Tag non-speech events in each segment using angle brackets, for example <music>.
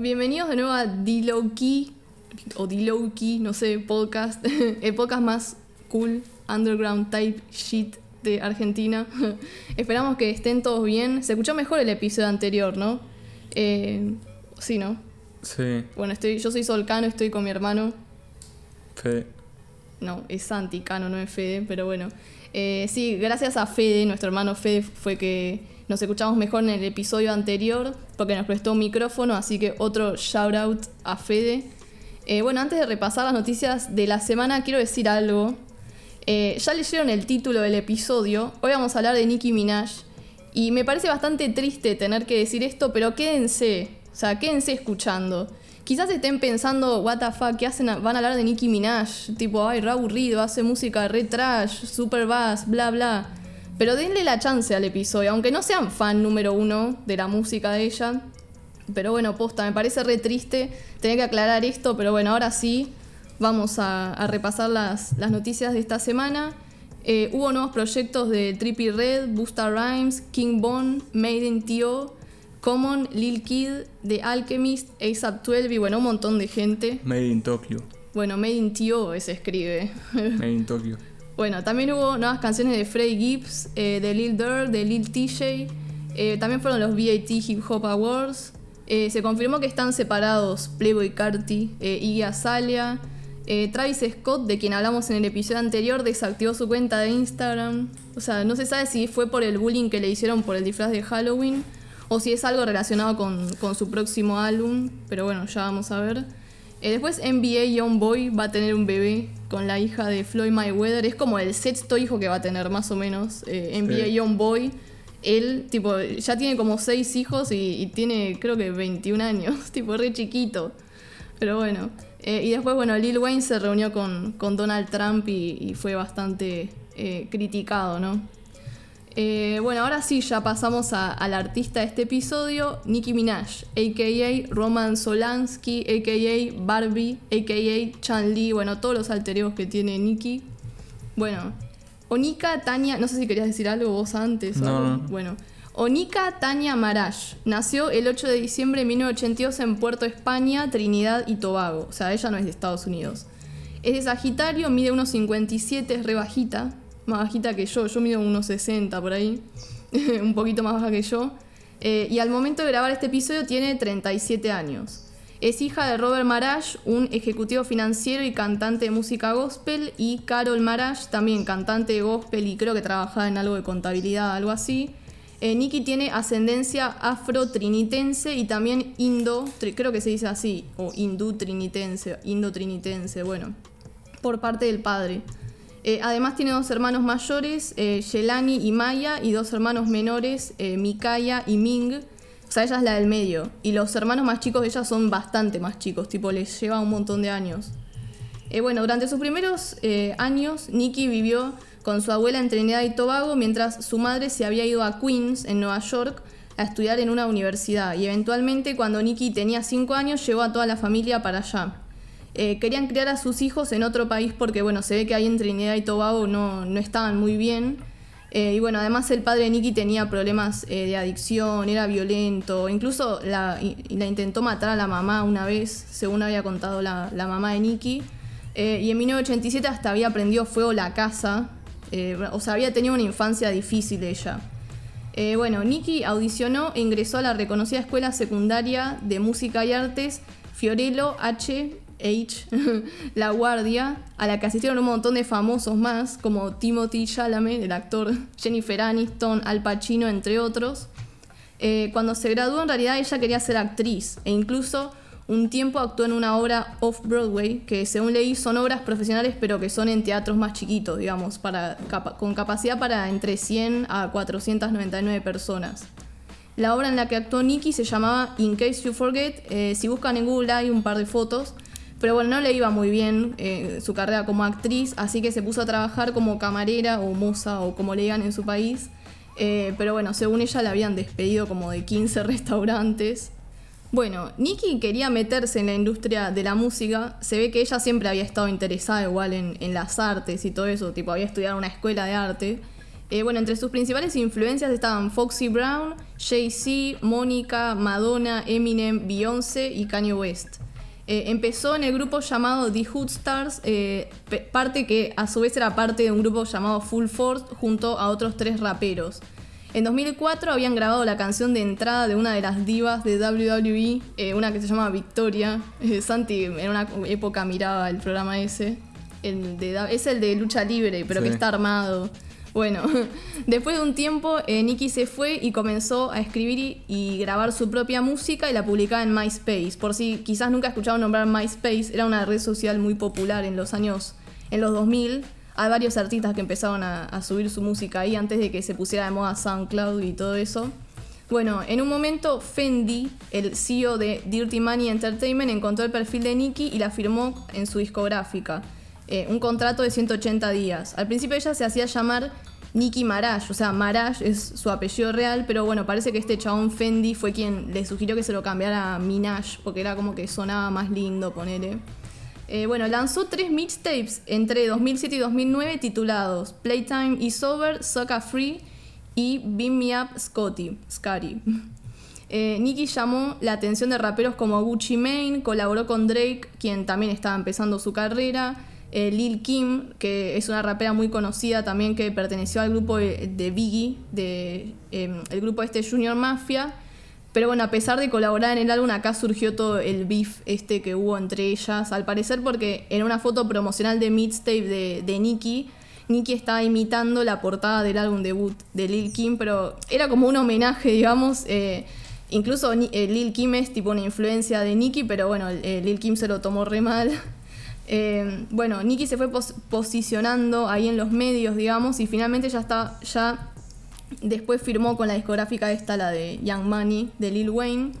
bienvenidos de nuevo a D-Low-Key, o D-Low-Key, no sé, podcast, <laughs> el podcast más cool, underground type shit de Argentina. <laughs> Esperamos que estén todos bien. Se escuchó mejor el episodio anterior, ¿no? Eh, sí, ¿no? Sí, Bueno, estoy, yo soy Solcano, estoy con mi hermano. Fede. No, es Santi Cano, no es Fede, pero bueno. Eh, sí, gracias a Fede, nuestro hermano Fede, fue que nos escuchamos mejor en el episodio anterior, porque nos prestó un micrófono, así que otro shout out a Fede. Eh, bueno, antes de repasar las noticias de la semana, quiero decir algo. Eh, ya leyeron el título del episodio, hoy vamos a hablar de Nicki Minaj, y me parece bastante triste tener que decir esto, pero quédense, o sea, quédense escuchando. Quizás estén pensando, what the fuck, ¿qué hacen? Van a hablar de Nicki Minaj, tipo, ay, re aburrido, hace música re trash, super bass, bla, bla. Pero denle la chance al episodio, aunque no sean fan número uno de la música de ella. Pero bueno, posta, me parece re triste tener que aclarar esto, pero bueno, ahora sí, vamos a, a repasar las, las noticias de esta semana. Eh, hubo nuevos proyectos de Trippy Red, Busta Rhymes, King Von, Made in T.O., Common, Lil Kid, The Alchemist, ASAP 12 y bueno, un montón de gente. Made in Tokyo. Bueno, Made in T.O. se escribe. Made in Tokyo. Bueno, también hubo nuevas canciones de Freddie Gibbs, eh, de Lil Durk, de Lil TJ. Eh, también fueron los VAT Hip Hop Awards. Eh, se confirmó que están separados Playboy Carti, Iggy Azalea. Travis Scott, de quien hablamos en el episodio anterior, desactivó su cuenta de Instagram. O sea, no se sabe si fue por el bullying que le hicieron por el disfraz de Halloween o si es algo relacionado con, con su próximo álbum, pero bueno, ya vamos a ver. Después NBA Youngboy va a tener un bebé con la hija de Floyd Mayweather. Es como el sexto hijo que va a tener, más o menos. Eh, NBA Sí. Youngboy. Él, tipo, ya tiene como seis hijos y, y tiene, creo que 21 años. <laughs> tipo, re chiquito. Pero bueno. Eh, y después, bueno, Lil Wayne se reunió con, con Donald Trump y, y fue bastante eh, criticado, ¿no? Eh, bueno, ahora sí, ya pasamos a- al artista de este episodio, Nicki Minaj, a.k.a. Roman Solansky, a.k.a. Barbie, a.k.a. Chan Lee, bueno, todos los alteregos que tiene Nicki. Bueno, Onika Tania, no sé si querías decir algo vos antes. no. Bueno, Onika Tania Maraj nació el 8 de diciembre de 1982 en Puerto España, Trinidad y Tobago. O sea, ella no es de Estados Unidos. Es de Sagitario, mide unos 57, es re bajita. Más bajita que yo, yo mido unos 60 por ahí. <laughs> un poquito más baja que yo. Eh, y al momento de grabar este episodio tiene 37 años. Es hija de Robert Maraj, un ejecutivo financiero y cantante de música gospel, y Carol Maraj, también cantante de gospel y creo que trabajaba en algo de contabilidad, algo así. Eh, Nicki tiene ascendencia afro-trinitense y también indo, creo que se dice así, o hindú-trinitense, indo-trinitense, bueno, por parte del padre. Eh, además tiene dos hermanos mayores, eh, Yelani y Maya, y dos hermanos menores, eh, Mikaya y Ming. O sea, ella es la del medio. Y los hermanos más chicos de ella son bastante más chicos, tipo, les lleva un montón de años. Eh, bueno, durante sus primeros años, Nikki vivió con su abuela en Trinidad y Tobago, mientras su madre se había ido a Queens, en Nueva York, a estudiar en una universidad. Y eventualmente, cuando Nikki tenía 5 años, llevó a toda la familia para allá. Eh, querían criar a sus hijos en otro país porque, bueno, se ve que ahí en Trinidad y Tobago no, no estaban muy bien. Eh, y bueno, además el padre de Nicky tenía problemas eh, de adicción, era violento, incluso la, intentó matar a la mamá una vez, según había contado la, la mamá de Nicky. Y en 1987 hasta había prendido fuego la casa, o sea, había tenido una infancia difícil ella. Bueno, Nicky audicionó e ingresó a la reconocida escuela secundaria de música y artes Fiorello H. H. <laughs> La Guardia, a la que asistieron un montón de famosos más, como Timothy Chalamet, el actor Jennifer Aniston, Al Pacino, entre otros. Eh, cuando se graduó, en realidad ella quería ser actriz e incluso un tiempo actuó en una obra off-Broadway, que según leí son obras profesionales, pero que son en teatros más chiquitos, digamos, para, con capacidad para entre 100 a 499 personas. La obra en la que actuó Nicky se llamaba In Case You Forget. eh, si buscan en Google hay un par de fotos. Pero bueno, no le iba muy bien eh, su carrera como actriz, así que se puso a trabajar como camarera o moza o como le digan en su país. Eh, pero bueno, según ella la habían despedido como de 15 <laughs> restaurantes. Bueno, Nikki quería meterse en la industria de la música. Se ve que ella siempre había estado interesada igual en, las artes y todo eso, tipo había estudiado en una escuela de arte. Eh, bueno, entre sus principales influencias estaban Foxy Brown, Jay-Z, Mónica, Madonna, Eminem, Beyoncé y Kanye West. Eh, empezó en el grupo llamado The Hood Stars, eh, parte que a su vez era parte de un grupo llamado Full Force junto a otros tres raperos. En 2004 habían grabado la canción de entrada de una de las divas de WWE, eh, una que se llama Victoria. <laughs> Santi en una época miraba el programa ese. El de, da- es el de lucha libre, pero que está armado. Bueno, <laughs> después de un tiempo, eh, Nicky se fue y comenzó a escribir y, grabar su propia música y la publicaba en MySpace. Por si quizás nunca escucharon nombrar MySpace, era una red social muy popular en los años, en los 2000. Hay varios artistas que empezaron a, a subir su música ahí antes de que se pusiera de moda SoundCloud y todo eso. Bueno, en un momento Fendi, el CEO de Dirty Money Entertainment, encontró el perfil de Nicki y la firmó en su discográfica. Eh, un contrato de 180 días. Al principio ella se hacía llamar Nicki Maraj, o sea, Maraj es su apellido real, pero bueno, parece que este chabón Fendi fue quien le sugirió que se lo cambiara a Minaj, porque era como que sonaba más lindo, ponele. Eh, bueno, lanzó tres mixtapes entre 2007 y 2009 titulados Playtime is Over, Sucker Free y Beam Me Up Scotty, Scotty. <laughs> Eh, Nicki llamó la atención de raperos como Gucci Mane, colaboró con Drake, quien también estaba empezando su carrera, eh, Lil Kim, que es una rapera muy conocida también que perteneció al grupo de, de Biggie, de, eh, el grupo este Junior Mafia. Pero bueno, a pesar de colaborar en el álbum, acá surgió todo el beef este que hubo entre ellas. Al parecer porque en una foto promocional de mixtape de, de Nicki, Nicki estaba imitando la portada del álbum debut de Lil Kim, pero era como un homenaje, digamos. eh, incluso eh, Lil Kim es tipo una influencia de Nicki, pero bueno, eh, Lil Kim se lo tomó re mal. Eh, bueno, Nicki se fue pos- posicionando ahí en los medios, digamos, y finalmente ya está, ya después firmó con la discográfica esta, la de Young Money, de Lil Wayne.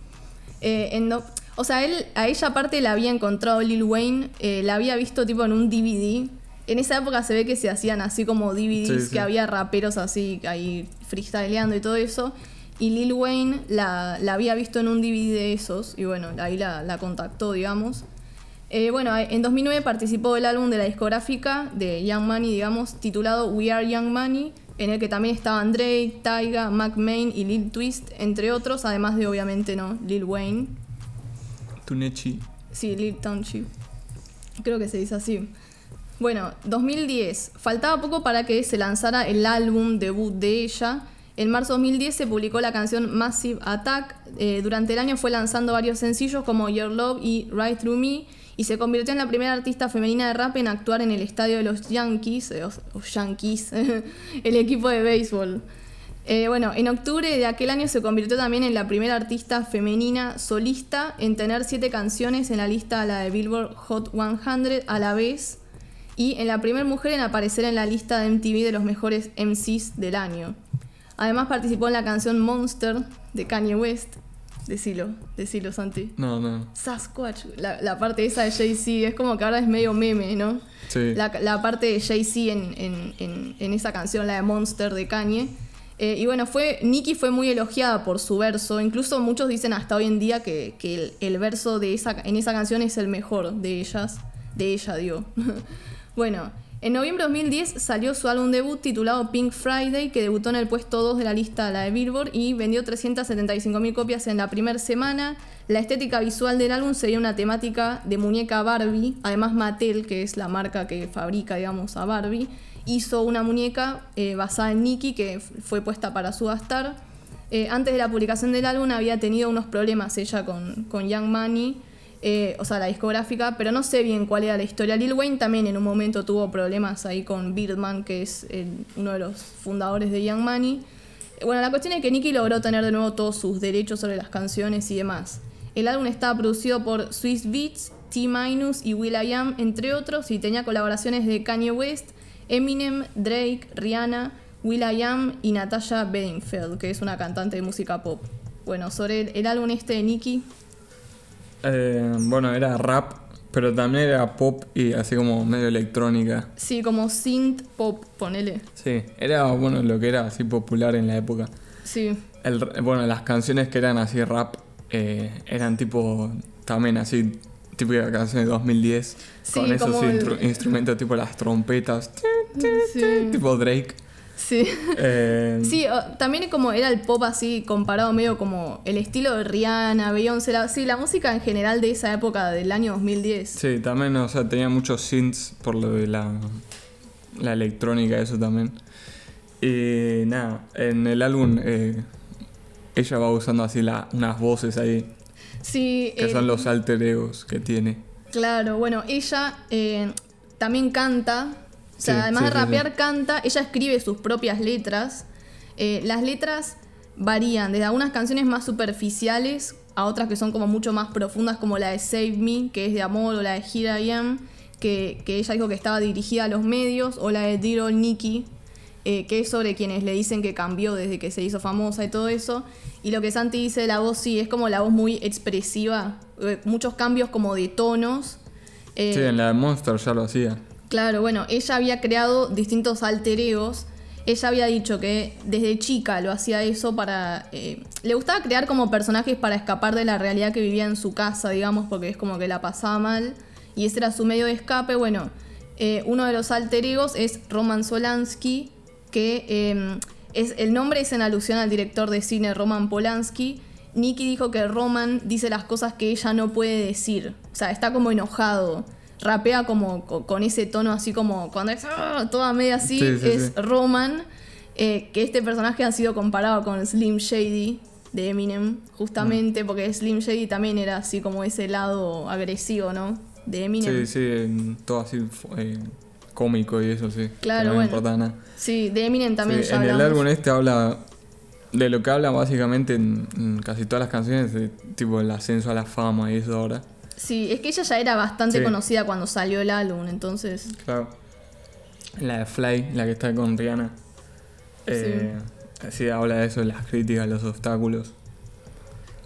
Eh, en no- o sea, él, a ella aparte la había encontrado Lil Wayne, eh, la había visto tipo en un DVD. En esa época se ve que se hacían así como DVDs, Sí, sí. que había raperos así ahí freestyleando y todo eso. Y Lil Wayne la, la había visto en un DVD de esos y bueno, ahí la, la contactó, digamos. Eh, bueno, en 2009 participó del álbum de la discográfica de Young Money, digamos, titulado We Are Young Money, en el que también estaban Drake, Tyga, Mac Main y Lil Twist, entre otros, además de obviamente no Lil Wayne. Tunechi. Sí, Lil Township. Creo que se dice así. Bueno, 2010. Faltaba poco para que se lanzara el álbum debut de ella. En marzo de 2010 se publicó la canción Massive Attack. Eh, durante el año fue lanzando varios sencillos como Your Love y Right Through Me. Y se convirtió en la primera artista femenina de rap en actuar en el estadio de los Yankees, eh, Yankees, <laughs> el equipo de béisbol. Eh, bueno, en octubre de aquel año se convirtió también en la primera artista femenina solista en tener siete canciones en la lista la de Billboard Hot 100 a la vez y en la primera mujer en aparecer en la lista de MTV de los mejores MCs del año. Además participó en la canción Monster de Kanye West. Decilo, decilo Santi. No, no. Sasquatch, la, la parte esa de Jay-Z, es como que ahora es medio meme, ¿no? Sí. La, la parte de Jay-Z en, en- en- en esa canción, la de Monster de Kanye. Eh, y bueno, fue, Nicki fue muy elogiada por su verso. Incluso muchos dicen hasta hoy en día que, que el, el verso de esa, en esa canción es el mejor de ellas. De ella, digo. <laughs> bueno, en noviembre de 2010 salió su álbum debut titulado Pink Friday, que debutó en el puesto 2 de la lista la de Billboard y vendió 375.000 copias en la primera semana. La estética visual del álbum sería una temática de muñeca Barbie. Además, Mattel, que es la marca que fabrica, digamos, a Barbie, hizo una muñeca eh, basada en Nicki que fue puesta para subastar. Eh, antes de la publicación del álbum había tenido unos problemas ella con, con Young Money, eh, o sea, la discográfica, pero no sé bien cuál era la historia. Lil Wayne también en un momento tuvo problemas ahí con Birdman, que es el- uno de los fundadores de Young Money. Bueno, la cuestión es que Nicki logró tener de nuevo todos sus derechos sobre las canciones y demás. El álbum estaba producido por Swiss Beats, T-Minus y will.i.am, entre otros, y tenía colaboraciones de Kanye West, Eminem, Drake, Rihanna, will.i.am y Natasha Bedingfield, que es una cantante de música pop. Bueno, sobre el, el álbum este de Nicki, Eh, bueno, era rap, pero también era pop y así como medio electrónica. sí, como synth pop, ponele. Sí, era bueno lo que era así popular en la época. Sí, El, bueno, las canciones que eran así rap eh, eran tipo también así típica canción de 2010 Sí, con esos el- instru- instrumentos tipo las trompetas sí. tipo Drake. Sí. Eh, Sí, también como era el pop así comparado medio como el estilo de Rihanna, Beyoncé, la, sí, la música en general de esa época del año 2010. Sí, también, o sea, tenía muchos synths por lo de la, la electrónica, eso también. Y nada, en el álbum eh, ella va usando así la, unas voces ahí, Sí, que eh, son los alter egos que tiene. Claro, bueno, ella eh, también canta, o sea, Sí, además sí, de rapear, sí. canta, ella escribe sus propias letras. Eh, las letras varían, desde algunas canciones más superficiales a otras que son como mucho más profundas, como la de Save Me, que es de amor, o la de Here I Am, que, que ella dijo que estaba dirigida a los medios, o la de Dear Old Nikki, eh, que es sobre quienes le dicen que cambió desde que se hizo famosa y todo eso. Y lo que Santi dice de la voz, sí, es como la voz muy expresiva, eh, muchos cambios como de tonos. Eh, Sí, en la de Monster ya lo hacía. Claro, bueno, ella había creado distintos alter egos. Ella había dicho que desde chica lo hacía eso para... eh, le gustaba crear como personajes para escapar de la realidad que vivía en su casa, digamos, porque es como que la pasaba mal. Y ese era su medio de escape. Bueno, eh, uno de los alter egos es Roman Solansky, que eh, es, el nombre es en alusión al director de cine Roman Polanski. Nicky dijo que Roman dice las cosas que ella no puede decir. O sea, está como enojado. Rapea como co- con ese tono así como cuando es "Ah", toda media así. Sí, sí, es sí. Roman. eh, que este personaje ha sido comparado con Slim Shady de Eminem, justamente porque Slim Shady también era así como ese lado agresivo, ¿no? De Eminem. Sí, sí, en todo así eh, cómico y eso, sí. Claro, bueno. importa nada. Sí, de Eminem también ya en el álbum este habla de lo que habla básicamente en, en casi todas las canciones, de, tipo el ascenso a la fama y eso ahora. Sí, es que ella ya era bastante Sí. conocida cuando salió el álbum, entonces. Claro. La de Fly, la que está con Rihanna. Eh, sí. habla de eso, de las críticas, los obstáculos.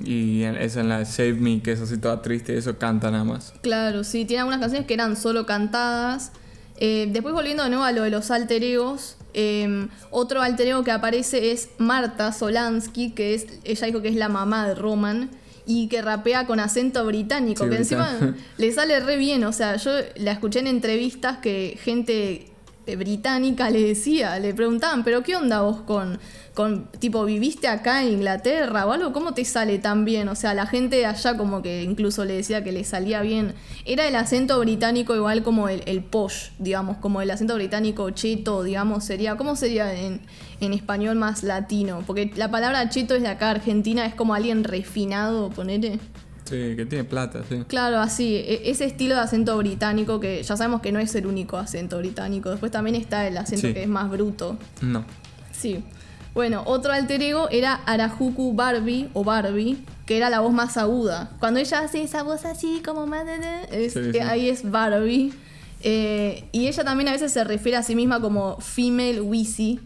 Y esa en la de Save Me, que es así toda triste, eso canta nada más. Claro, sí, tiene algunas canciones que eran solo cantadas. Eh, después volviendo de nuevo a lo de los alter egos, eh, otro alter ego que aparece es Marta Solansky, que es, ella dijo que es la mamá de Roman y que rapea con acento británico, Sí, que encima le sale re bien, o sea, yo la escuché en entrevistas que gente eh, británica le decía, le preguntaban, pero ¿qué onda vos con, con, tipo, viviste acá en Inglaterra o algo? ¿Cómo te sale tan bien? O sea, la gente de allá como que incluso le decía que le salía bien. Era el acento británico igual como el, el posh, digamos, como el acento británico cheto, digamos, sería, ¿cómo sería en, en español más latino? Porque la palabra cheto es de acá, Argentina, es como alguien refinado, ponele. Sí, que tiene plata, sí. Claro, así, e- ese estilo de acento británico que ya sabemos que no es el único acento británico. Después también está el acento Sí. que es más bruto. No. Sí. Bueno, otro alter ego era Arajuku Barbie o Barbie, que era la voz más aguda. Cuando ella hace esa voz así como más... es- Sí, sí. Ahí es Barbie. Eh, y ella también a veces se refiere a sí misma como female Wheezy,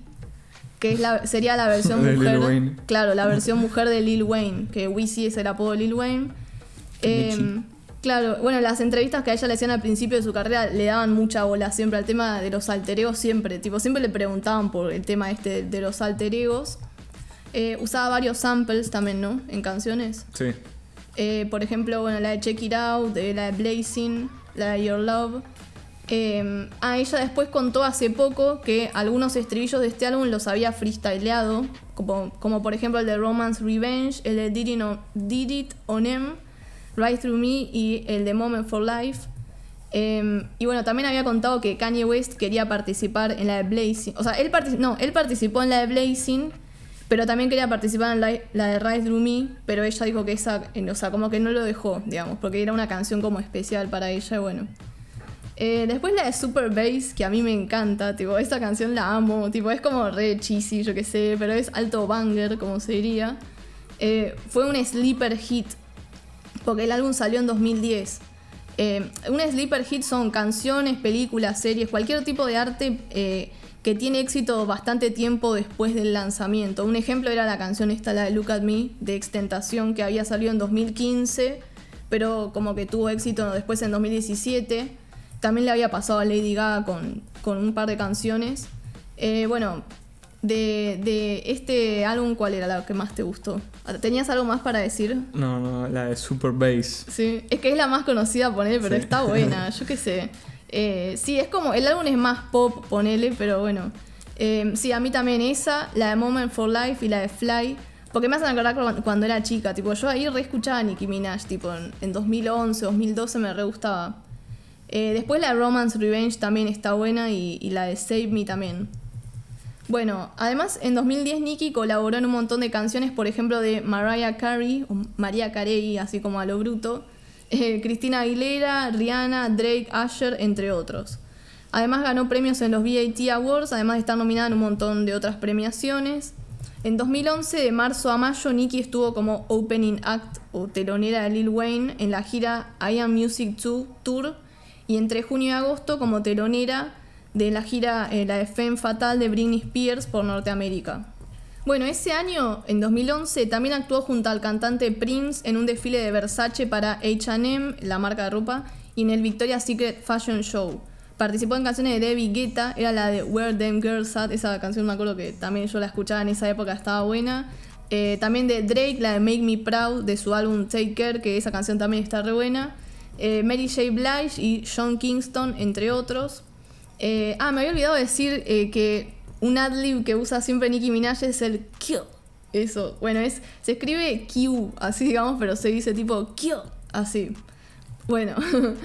que es la, sería la versión <laughs> De Lil mujer. Wayne. Claro, la versión <laughs> mujer de Lil Wayne, que Wheezy es el apodo de Lil Wayne. Eh, claro, bueno, las entrevistas que a ella le hacían al principio de su carrera le daban mucha bola siempre al tema de los alter egos, siempre, tipo, siempre le preguntaban por el tema este de los alter egos. Eh, usaba varios samples también, ¿no? En canciones. Sí. Eh, por ejemplo, bueno, la de Check It Out, de la de Blazing, la de Your Love. Eh, ah, ella después contó hace poco que algunos estribillos de este álbum los había freestyleado, como, por ejemplo el de Romance Revenge, el de Did It On, Did It Em, Through Me y el de Moment for Life. Eh, y bueno, también había contado que Kanye West quería participar en la de Blazing. O sea, él, participó en la de Blazing, pero también quería participar en la, la de Rise Through Me, pero ella dijo que esa, o sea, como que no lo dejó, digamos, porque era una canción como especial para ella, bueno. Eh, después la de Super Bass, que a mí me encanta, tipo, esa canción la amo, tipo, es como re cheesy, yo qué sé, pero es alto banger, como se diría. Eh, fue un sleeper hit, porque el álbum salió en 2010. Eh, un sleeper hit son canciones, películas, series, cualquier tipo de arte que tiene éxito bastante tiempo después del lanzamiento. Un ejemplo era la canción esta, la de Look at Me, de Extentación, que había salido en 2015, pero como que tuvo éxito después en 2017. También le había pasado a Lady Gaga con, con un par de canciones. Eh, bueno, de, de este álbum, ¿cuál era la que más te gustó? ¿Tenías algo más para decir? No, no, la de Super Bass. Sí, es que es la más conocida, ponele, pero Sí. está buena, yo qué sé. Eh, sí, es como, el álbum es más pop, ponele, pero bueno. Eh, sí, a mí también esa, la de Moment for Life y la de Fly. Porque me hacen acordar cuando- era chica. Tipo, yo ahí re escuchaba a Nicki Minaj. Tipo, en, en 2011, 2012 me re gustaba. Eh, después la Romance Revenge también está buena y, la de Save Me también. Bueno, además en 2010 Nicki colaboró en un montón de canciones, por ejemplo de Mariah Carey, María Carey, así como a lo bruto, eh, Cristina Aguilera, Rihanna, Drake, Usher, entre otros. Además ganó premios en los VAT Awards, además de estar nominada en un montón de otras premiaciones. En 2011, de marzo a mayo, Nicki estuvo como opening act o telonera de Lil Wayne en la gira I Am Music 2 Tour y entre junio y agosto como telonera de la gira eh, la de Fatal de Britney Spears por Norteamérica. Bueno, ese año, en 2011, también actuó junto al cantante Prince en un desfile de Versace para H&M, la marca de ropa, y en el Victoria's Secret Fashion Show. Participó en canciones de David Guetta, era la de Where Them Girls At, esa canción me acuerdo que también yo la escuchaba en esa época, estaba buena. Eh, también de Drake, la de Make Me Proud, de su álbum Take Care, que esa canción también está re buena. Eh, Mary J. Blige y Sean Kingston, entre otros. Eh, ah, me había olvidado decir eh, que un adlib que usa siempre Nicki Minaj es el kill. Eso, bueno, es se escribe Q, así digamos, pero se dice tipo kill, así. Bueno,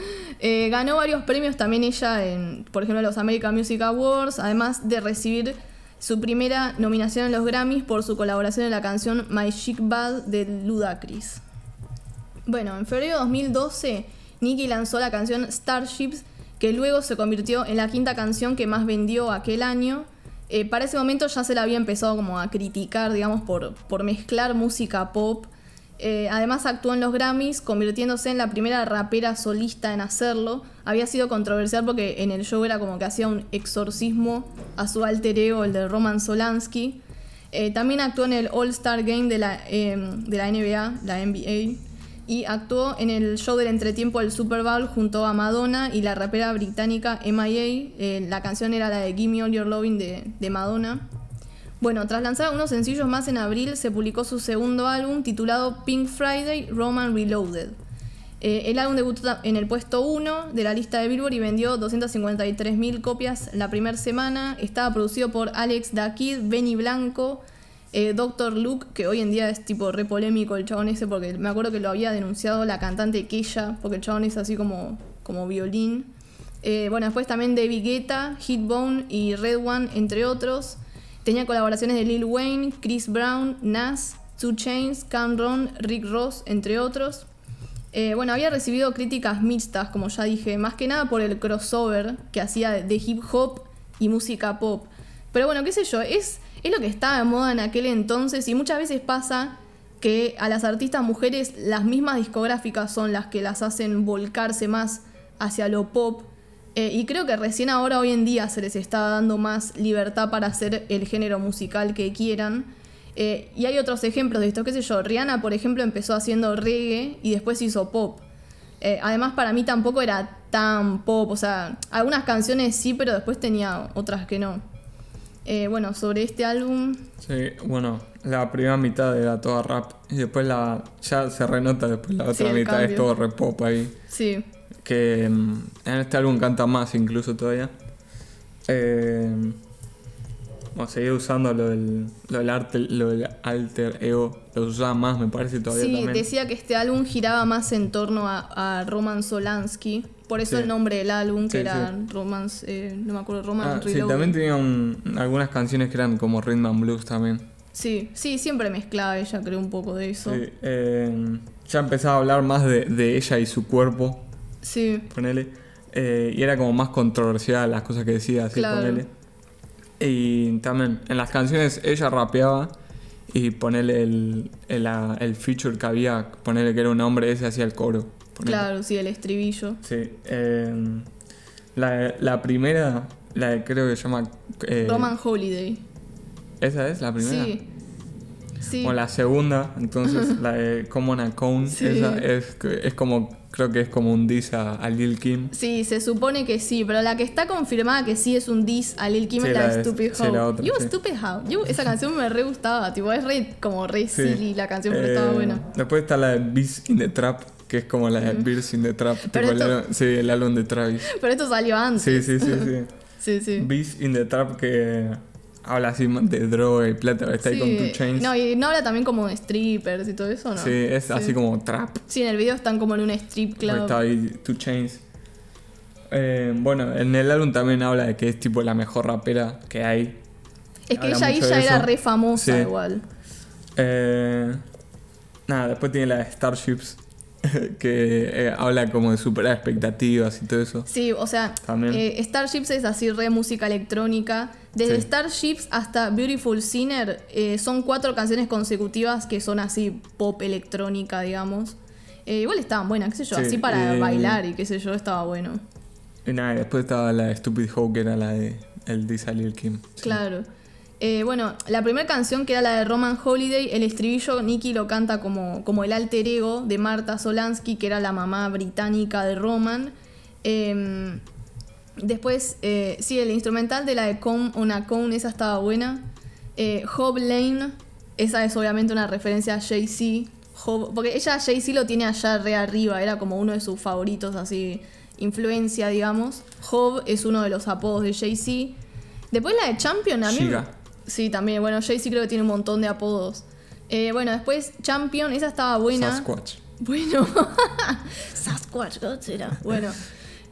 <laughs> ganó varios premios también ella en, por ejemplo, los American Music Awards, además de recibir su primera nominación en los Grammys por su colaboración en la canción My Chic Bad de Ludacris. Bueno, en febrero de 2012, Nicki lanzó la canción Starships, que luego se convirtió en la quinta canción que más vendió aquel año. Eh, para ese momento ya se la había empezado como a criticar, digamos, por, por mezclar música pop. Eh, además actuó en los Grammys, convirtiéndose en la primera rapera solista en hacerlo. Había sido controversial porque en el show era como que hacía un exorcismo a su alter ego, el de Roman Solansky. Eh, también actuó en el All-Star Game de la, eh, de la NBA, la NBA, y actuó en el show del entretiempo del Super Bowl junto a Madonna y la rapera británica MIA. Eh, la canción era la de Gimme All Your Loving de, de Madonna. Bueno, tras lanzar unos sencillos más en abril, se publicó su segundo álbum titulado Pink Friday Roman Reloaded. Eh, el álbum debutó en el puesto 1 de la lista de Billboard y vendió 253.000 copias la primera semana. Estaba producido por Alex Da Kid, Benny Blanco, eh, Dr. Luke, que hoy en día es tipo re polémico el chabón ese, porque me acuerdo que lo había denunciado la cantante Keisha, porque el chabón es así como, como violín. Eh, bueno, después también David Guetta, Hitbone y Red One, entre otros. Tenía colaboraciones de Lil Wayne, Chris Brown, Nas, Two Chainz, Cameron, Rick Ross, entre otros. Eh, bueno, había recibido críticas mixtas, como ya dije, más que nada por el crossover que hacía de hip hop y música pop. Pero bueno, qué sé yo, es, es lo que estaba de moda en aquel entonces y muchas veces pasa que a las artistas mujeres las mismas discográficas son las que las hacen volcarse más hacia lo pop. Eh, y creo que recién ahora, hoy en día, se les está dando más libertad para hacer el género musical que quieran. Eh, y hay otros ejemplos de esto, qué sé yo, Rihanna, por ejemplo, empezó haciendo reggae y después hizo pop. Eh, además, para mí tampoco era tan pop, o sea, algunas canciones sí, pero después tenía otras que no. Eh, bueno, sobre este álbum, Sí, bueno, la primera mitad era toda rap y después la ya se renota después la otra mitad es todo re pop ahí. sí, Que mm, en este álbum canta más incluso todavía. Eh, bueno, seguía usando lo del, lo del arte, lo del alter ego, lo usaba más me parece todavía sí, también. decía que este álbum giraba más en torno a, a Roman Solansky, por eso Sí. el nombre del álbum, que Sí, era Romance, eh, no me acuerdo, Roman Ah, sí, Reloaded. también tenía un- algunas canciones que eran como rhythm and blues también. Sí, sí, siempre mezclaba ella, creo, un poco de eso. Sí, eh, ya empezaba a hablar más de, de ella y su cuerpo, Sí, ponele. Eh, y era como más controversial las cosas que decía, así, Claro. ponele. Y también en las canciones ella rapeaba y ponele el, el, ah, el feature que había, ponele que era un hombre, ese hacía el coro. Claro, sí, el estribillo. Sí. eh, la, la primera, la de creo que se llama... eh, Roman Holiday. ¿Esa es la primera? Sí. Sí. O la segunda, entonces <laughs> la de Common Account, Sí. esa es, es como, creo que es como un diss a, a Lil Kim. Sí, se supone que sí, pero la que está confirmada que sí es un diss a Lil Kim Sí, es la de Stupid sí, How. la otra, you sí. Stupid How. You- esa canción me re gustaba, tipo, es re, como re silly la canción, pero estaba Eh, buena. Después está la de Beast in the Trap, que es como la de Beast in the Trap, tipo el, álbum- sí, el álbum de Travis. Pero esto salió antes. Sí, sí, sí, sí. <laughs> Sí, sí. Beast in the Trap que habla así de droga y plata, está ahí con Two Chains. No, y no habla también como de strippers y todo eso, ¿no? Sí, es así como trap. Sí, en el video están como en un strip club. Está ahí Two Chains. Eh, bueno, en el álbum también habla de que es tipo la mejor rapera que hay. Es que ella ahí ya era re famosa igual. Eh, nada, después tiene la de Starships. <laughs> que eh, habla como de superar expectativas y todo eso. Sí, o sea, eh, Starships es así re música electrónica. Desde Starships hasta Beautiful Sinner eh, son cuatro canciones consecutivas que son así pop electrónica, digamos. igual estaban buenas, qué sé yo, así para bailar y qué sé yo, estaba bueno. Y nada, después estaba la de Stupid Hope que era la de el Lil Kim. Claro. Eh, bueno, la primera canción que era la de Roman Holiday, el estribillo Nicky lo canta como, como el alter ego de Marta Solansky, que era la mamá británica de Roman. Em, después, eh, sí, el instrumental de la de Come on Cone, esa estaba buena. Eh, Hob Lane, esa es obviamente una referencia a Jay-Z. Porque ella Jay-Z lo tiene allá re arriba, era como uno de sus favoritos, así, influencia, digamos. Hob es uno de los apodos de Jay-Z. Después la de Champion, a mí. Sí, también. Bueno, Jay-Z creo que tiene un montón de apodos. Eh, bueno, después Champion, esa estaba buena. Sasquatch. Bueno, <laughs> Sasquatch, será? Bueno,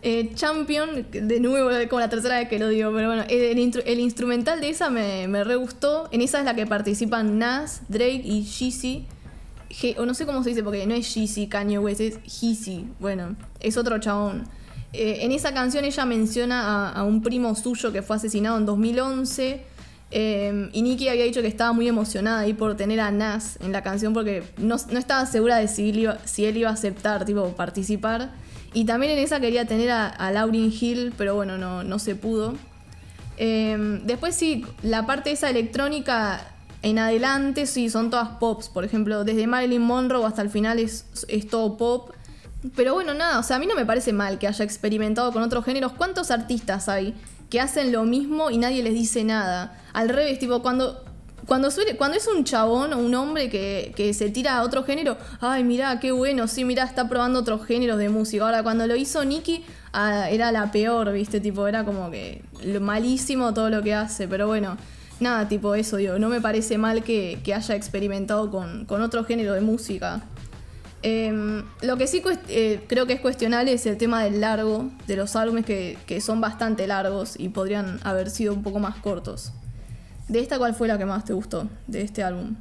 eh, Champion, de nuevo, como la tercera vez que lo digo, pero bueno, el, instrumental de esa me, me, re gustó. En esa es la que participan Nas, Drake y Jeezy. O no sé cómo se dice, porque no es Jeezy, Kanye West, es Jeezy. Bueno, es otro chabón. Eh, en esa canción ella menciona a, a, un primo suyo que fue asesinado en 2011 Em, y Nicky había dicho que estaba muy emocionada ahí por tener a Nas en la canción porque no, estaba segura de si él, iba, a aceptar, tipo, participar. Y también en esa quería tener a, a Lauryn Hill, pero bueno, no, no se pudo. Em, después sí, la parte esa electrónica en adelante sí son todas pops. Por ejemplo, desde Marilyn Monroe hasta el final es todo pop. Pero bueno, nada, o sea, a mí no me parece mal que haya experimentado con otros géneros. ¿Cuántos artistas hay que hacen lo mismo y nadie les dice nada. Al revés, tipo, cuando, cuando, suele, cuando es un chabón o un hombre que, se tira a otro género, ay, mira qué bueno, sí, mira está probando otros géneros de música. Ahora, cuando lo hizo Nicky, ah, era la peor, ¿viste? Tipo, era como que malísimo todo lo que hace, pero bueno. Nada, tipo eso, digo, no me parece mal que, haya experimentado con, con otro género de música. Em, lo que sí eh, creo que es cuestionable es el tema del largo de los álbumes que, son bastante largos y podrían haber sido un poco más cortos. ¿De esta cuál fue la que más te gustó de este álbum?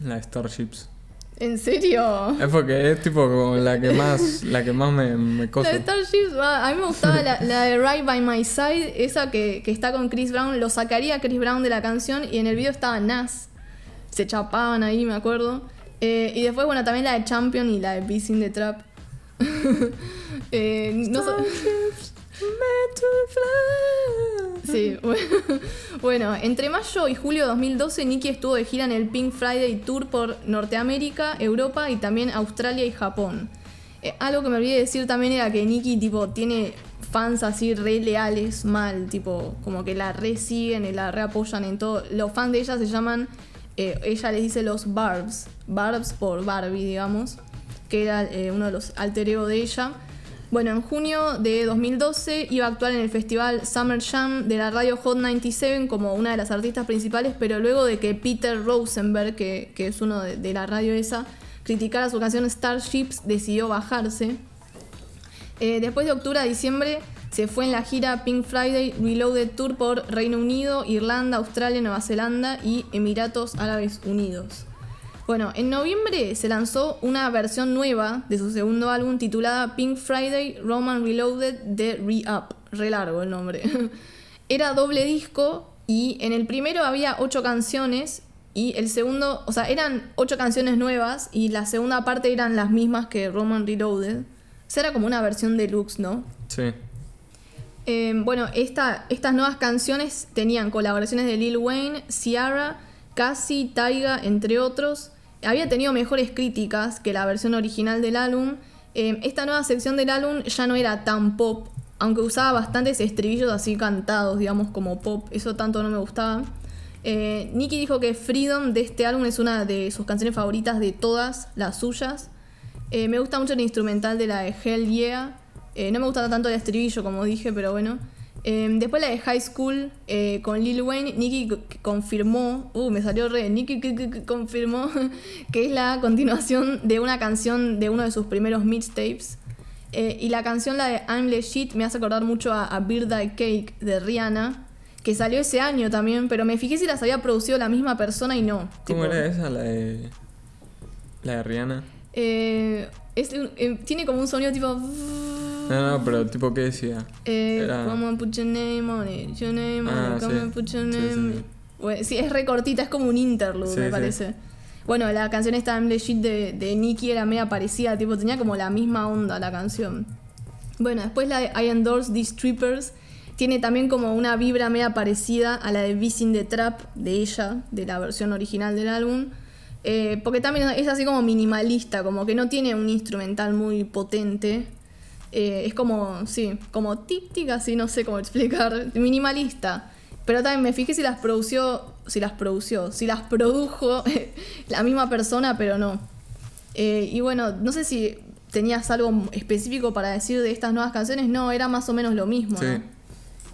La de Starships. ¿En serio? Es porque es tipo como la que más, la que más me, me La de Starships, a mí me gustaba la, de Right by My Side, esa que, que, está con Chris Brown. Lo sacaría Chris Brown de la canción y en el video estaba Nas. Se chapaban ahí, me acuerdo. Eh, y después, bueno, también la de Champion y la de Beast the Trap. <laughs> eh, no Sí, <laughs> bueno. entre mayo y julio de 2012 Nicky estuvo de gira en el Pink Friday Tour por Norteamérica, Europa y también Australia y Japón. Eh, algo que me olvidé decir también era que Nicky tipo tiene fans así re leales mal, tipo como que la re siguen y la re apoyan en todo. Los fans de ella se llaman eh, ella les dice los Barbs, Barbs por Barbie, digamos, que era eh, uno de los alter ego de ella. Bueno, en junio de 2012 iba a actuar en el festival Summer Jam de la radio Hot 97 como una de las artistas principales, pero luego de que Peter Rosenberg, que, es uno de, de, la radio esa, criticara su canción Starships, decidió bajarse. Eh, después de octubre a diciembre se fue en la gira Pink Friday Reloaded Tour por Reino Unido, Irlanda, Australia, Nueva Zelanda y Emiratos Árabes Unidos. Bueno, en noviembre se lanzó una versión nueva de su segundo álbum titulada Pink Friday Roman Reloaded de Re-Up. Re largo el nombre. <laughs> Era doble disco y en el primero había ocho canciones y el segundo, o sea, eran ocho canciones nuevas y la segunda parte eran las mismas que Roman Reloaded. O sea, era como una versión deluxe, ¿no? Sí. Em, bueno, estas nuevas canciones tenían colaboraciones de Lil Wayne, Ciara, Cassie, Taiga, entre otros. Había tenido mejores críticas que la versión original del álbum. Em, esta nueva sección del álbum ya no era tan pop, aunque usaba bastantes estribillos así cantados, digamos, como pop. Eso tanto no me gustaba. Eh, Nicky dijo que Freedom de este álbum es una de sus canciones favoritas de todas las suyas. Eh, me gusta mucho el instrumental de la de Hell Yeah. Eh, no me gusta tanto el estribillo, como dije, pero bueno. Eh, después la de High School eh, con Lil Wayne, Nicki c- confirmó, uh, me salió re, c- confirmó <laughs> que es la continuación de una canción de uno de sus primeros mixtapes. Eh, y la canción, la de I'm Legit, me hace acordar mucho a, a Birthday Cake de Rihanna, que salió ese año también, pero me fijé si las había producido la misma persona y no. ¿Cómo Tipo, era esa? La de. La de Rihanna. eh, es un- eh, tiene como un sonido tipo... No, no, pero tipo, ¿qué decía? Eh, Era- Come on, put your name on it, your name on Ah, it, come sí. on, put your name. sí, sí. Bueno, sí, es re cortita, es como un interlude, me parece. Bueno, la canción esta I'm Legit de, de Nicki era media parecida, tipo, tenía como la misma onda la canción. Bueno, después la de I Endorse These Strippers tiene también como una vibra media parecida a la de Beast the Trap de ella, de la versión original del álbum. Eh, porque también es así como minimalista, como que no tiene un instrumental muy potente. Eh, es como, sí, como tic tic, así no sé cómo explicar, minimalista. Pero también me fijé si las produció, si las produció, si las produjo <laughs> la misma persona, pero no. Eh, y bueno, no sé si tenías algo específico para decir de estas nuevas canciones. No, era más o menos lo mismo, Sí. ¿no?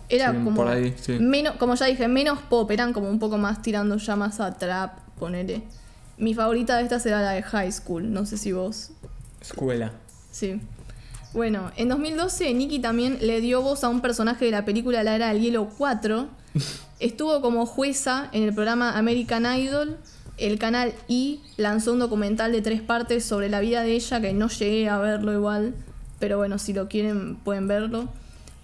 Era Sí, como por ahí, sí. menos, como ya dije, menos pop, eran como un poco más tirando ya más a trap, ponele. Mi favorita de estas era la de High School, no sé si vos Escuela. Sí. Bueno, en 2012 Nicki también le dio voz a un personaje de la película La Era del Hielo 4. <laughs> Estuvo como jueza en el programa American Idol. El canal I lanzó un documental de tres partes sobre la vida de ella, que no llegué a verlo igual, pero bueno, si lo quieren pueden verlo.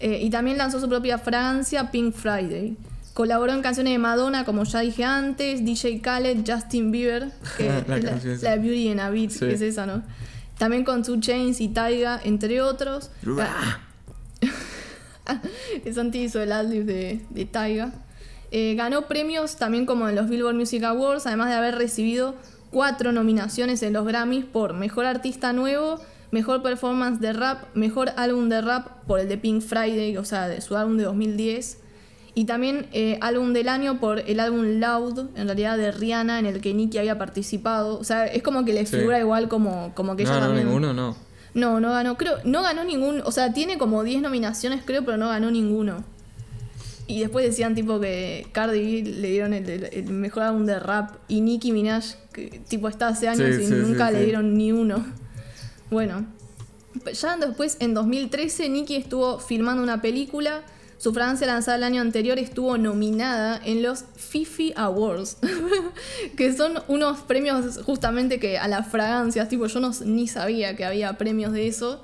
Eh, y también lanzó su propia fragancia, Pink Friday. Colaboró en canciones de Madonna, como ya dije antes, DJ Khaled, Justin Bieber, que <laughs> La es la, Beauty and a Beat, Sí. que es esa, ¿no? También con Two Chains y Taiga, entre otros. <laughs> Santi hizo el ad de, de Taiga. Eh, ganó premios también como en los Billboard Music Awards, además de haber recibido cuatro nominaciones en los Grammys por Mejor Artista Nuevo, Mejor Performance de Rap, Mejor Álbum de Rap por el de Pink Friday, o sea, de su álbum de 2010. Y también eh, álbum del año por el álbum Loud, en realidad de Rihanna, en el que Nicki había participado. O sea, es como que le Sí. figura igual como, como que ella No, no, también. ninguno no. No, no ganó. Creo, no ganó ningún. O sea, tiene como 10 nominaciones, creo, pero no ganó ninguno. Y después decían tipo que Cardi B le dieron el, el- el mejor álbum de rap y Nicki Minaj, que tipo está hace años Sí, y sí, nunca le dieron ni uno. Bueno, ya después, en 2013, Nicki estuvo filmando una película. Su fragancia lanzada el año anterior estuvo nominada en los Fifi Awards, <laughs> que son unos premios justamente que a las fragancias, tipo yo no, ni sabía que había premios de eso.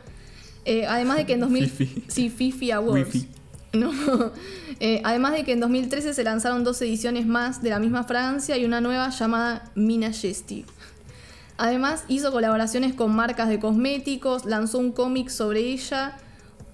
Eh, además de que en 2000... <laughs> Fifi. Sí, Fifi Awards. No. <laughs> Eh, además de que en 2013 se lanzaron dos ediciones más de la misma fragancia y una nueva llamada Mina Jesty. Además hizo colaboraciones con marcas de cosméticos, lanzó un cómic sobre ella,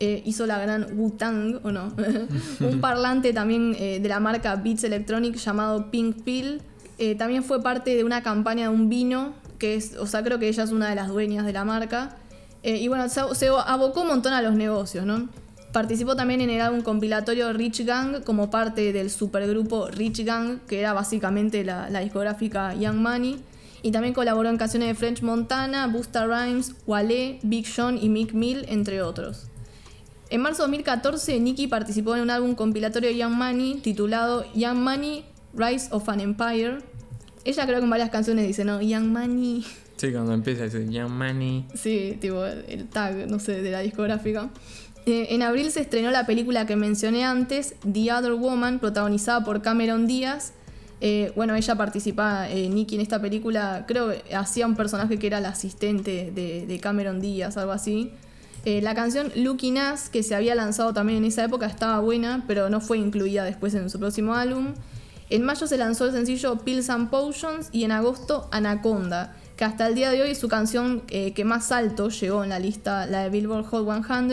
eh, hizo la gran Wu-Tang, ¿o no? <laughs> un parlante también eh, de la marca Beats Electronic llamado Pink Pill. Eh, también fue parte de una campaña de un vino, que es, o sea, creo que ella es una de las dueñas de la marca. Y bueno, se, abocó un montón a los negocios, ¿no? Participó también en el álbum compilatorio Rich Gang como parte del supergrupo Rich Gang, que era básicamente la, la discográfica Young Money. Y también colaboró en canciones de French Montana, Busta Rhymes, Wale, Big Sean y Mick Mill, entre otros. En marzo de 2014, Nicki participó en un álbum compilatorio de Young Money titulado Young Money Rise of an Empire. Ella creo que en varias canciones dice, ¿no? Young Money. Sí, cuando empieza dice Young Money. Sí, tipo el tag, no sé, de la discográfica. Eh, en abril se estrenó la película que mencioné antes, The Other Woman, protagonizada por Cameron Díaz. Eh, bueno, ella participa, eh, Nicky, en esta película, creo que hacía un personaje que era el asistente de, de Cameron Díaz, algo así. Eh, la canción Looking Us, que se había lanzado también en esa época, estaba buena, pero no fue incluida después en su próximo álbum. En mayo se lanzó el sencillo Pills and Potions y en agosto Anaconda, que hasta el día de hoy es su canción eh, que más alto llegó en la lista, la de Billboard Hot 100.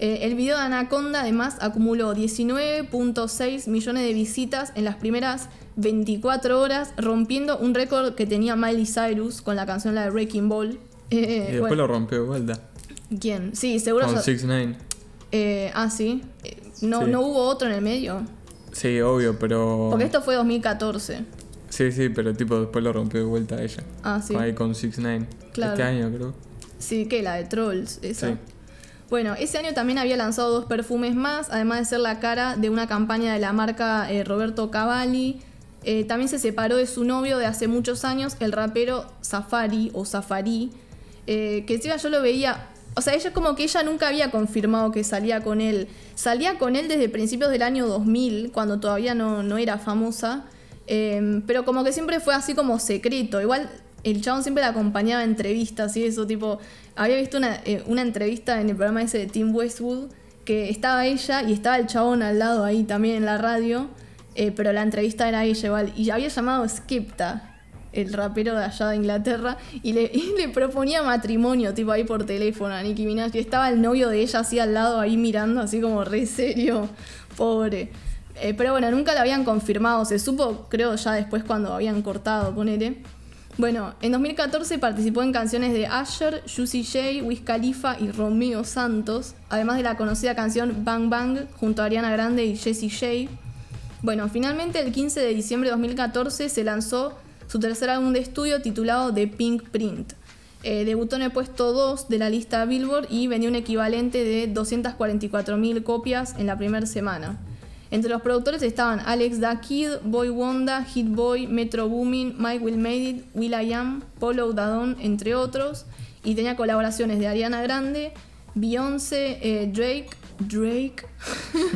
Eh, el video de Anaconda además acumuló 19.6 millones de visitas en las primeras 24 horas, rompiendo un récord que tenía Miley Cyrus con la canción la de Wrecking Ball. <laughs> Y después bueno, lo rompió vuelta. ¿Quién? Sí, seguro. Con ya- 6 9 eh, ah, sí. Eh, no, Sí. no hubo otro en el medio. Sí, obvio, pero. Porque esto fue 2014. Sí, sí, pero tipo después lo rompió de vuelta ella. Ah, sí. Ahí con 6 9 Claro. Este año creo. Sí, que la de Trolls, esa. Sí. Bueno, ese año también había lanzado dos perfumes más, además de ser la cara de una campaña de la marca eh, Roberto Cavalli. Eh, también se separó de su novio de hace muchos años, el rapero Safari o Safari, eh, que encima yo lo veía, o sea, ella como que ella nunca había confirmado que salía con él. Salía con él desde principios del año 2000, cuando todavía no, no era famosa, eh, pero como que siempre fue así como secreto. Igual el chabón siempre la acompañaba a entrevistas y eso, tipo, había visto una, eh, una entrevista en el programa ese de Tim Westwood, que estaba ella y estaba el chabón al lado ahí también en la radio, eh, pero la entrevista era ella igual, y había llamado Skepta, el rapero de allá de Inglaterra, y le, proponía matrimonio, tipo ahí por teléfono a Nicki Minaj, y estaba el novio de ella así al lado ahí mirando, así como re serio, pobre. Eh, pero bueno, nunca la habían confirmado, se supo creo ya después cuando habían cortado, ponele. Bueno, en 2014 participó en canciones de Asher, Juicy J, Wiz Khalifa y Romeo Santos, además de la conocida canción Bang Bang junto a Ariana Grande y Jessie J. Bueno, finalmente el 15 de diciembre de 2014 se lanzó su tercer álbum de estudio titulado The Pink Print. Eh, debutó en el puesto 2 de la lista Billboard y vendió un equivalente de 244.000 copias en la primera semana. Entre los productores estaban Alex Da Kid, Boy Wonder, Hit Boy, Metro Boomin, Mike Will Made It, Will I Am, Polo Dadon, entre otros. Y tenía colaboraciones de Ariana Grande, Beyoncé, eh, Drake, Drake,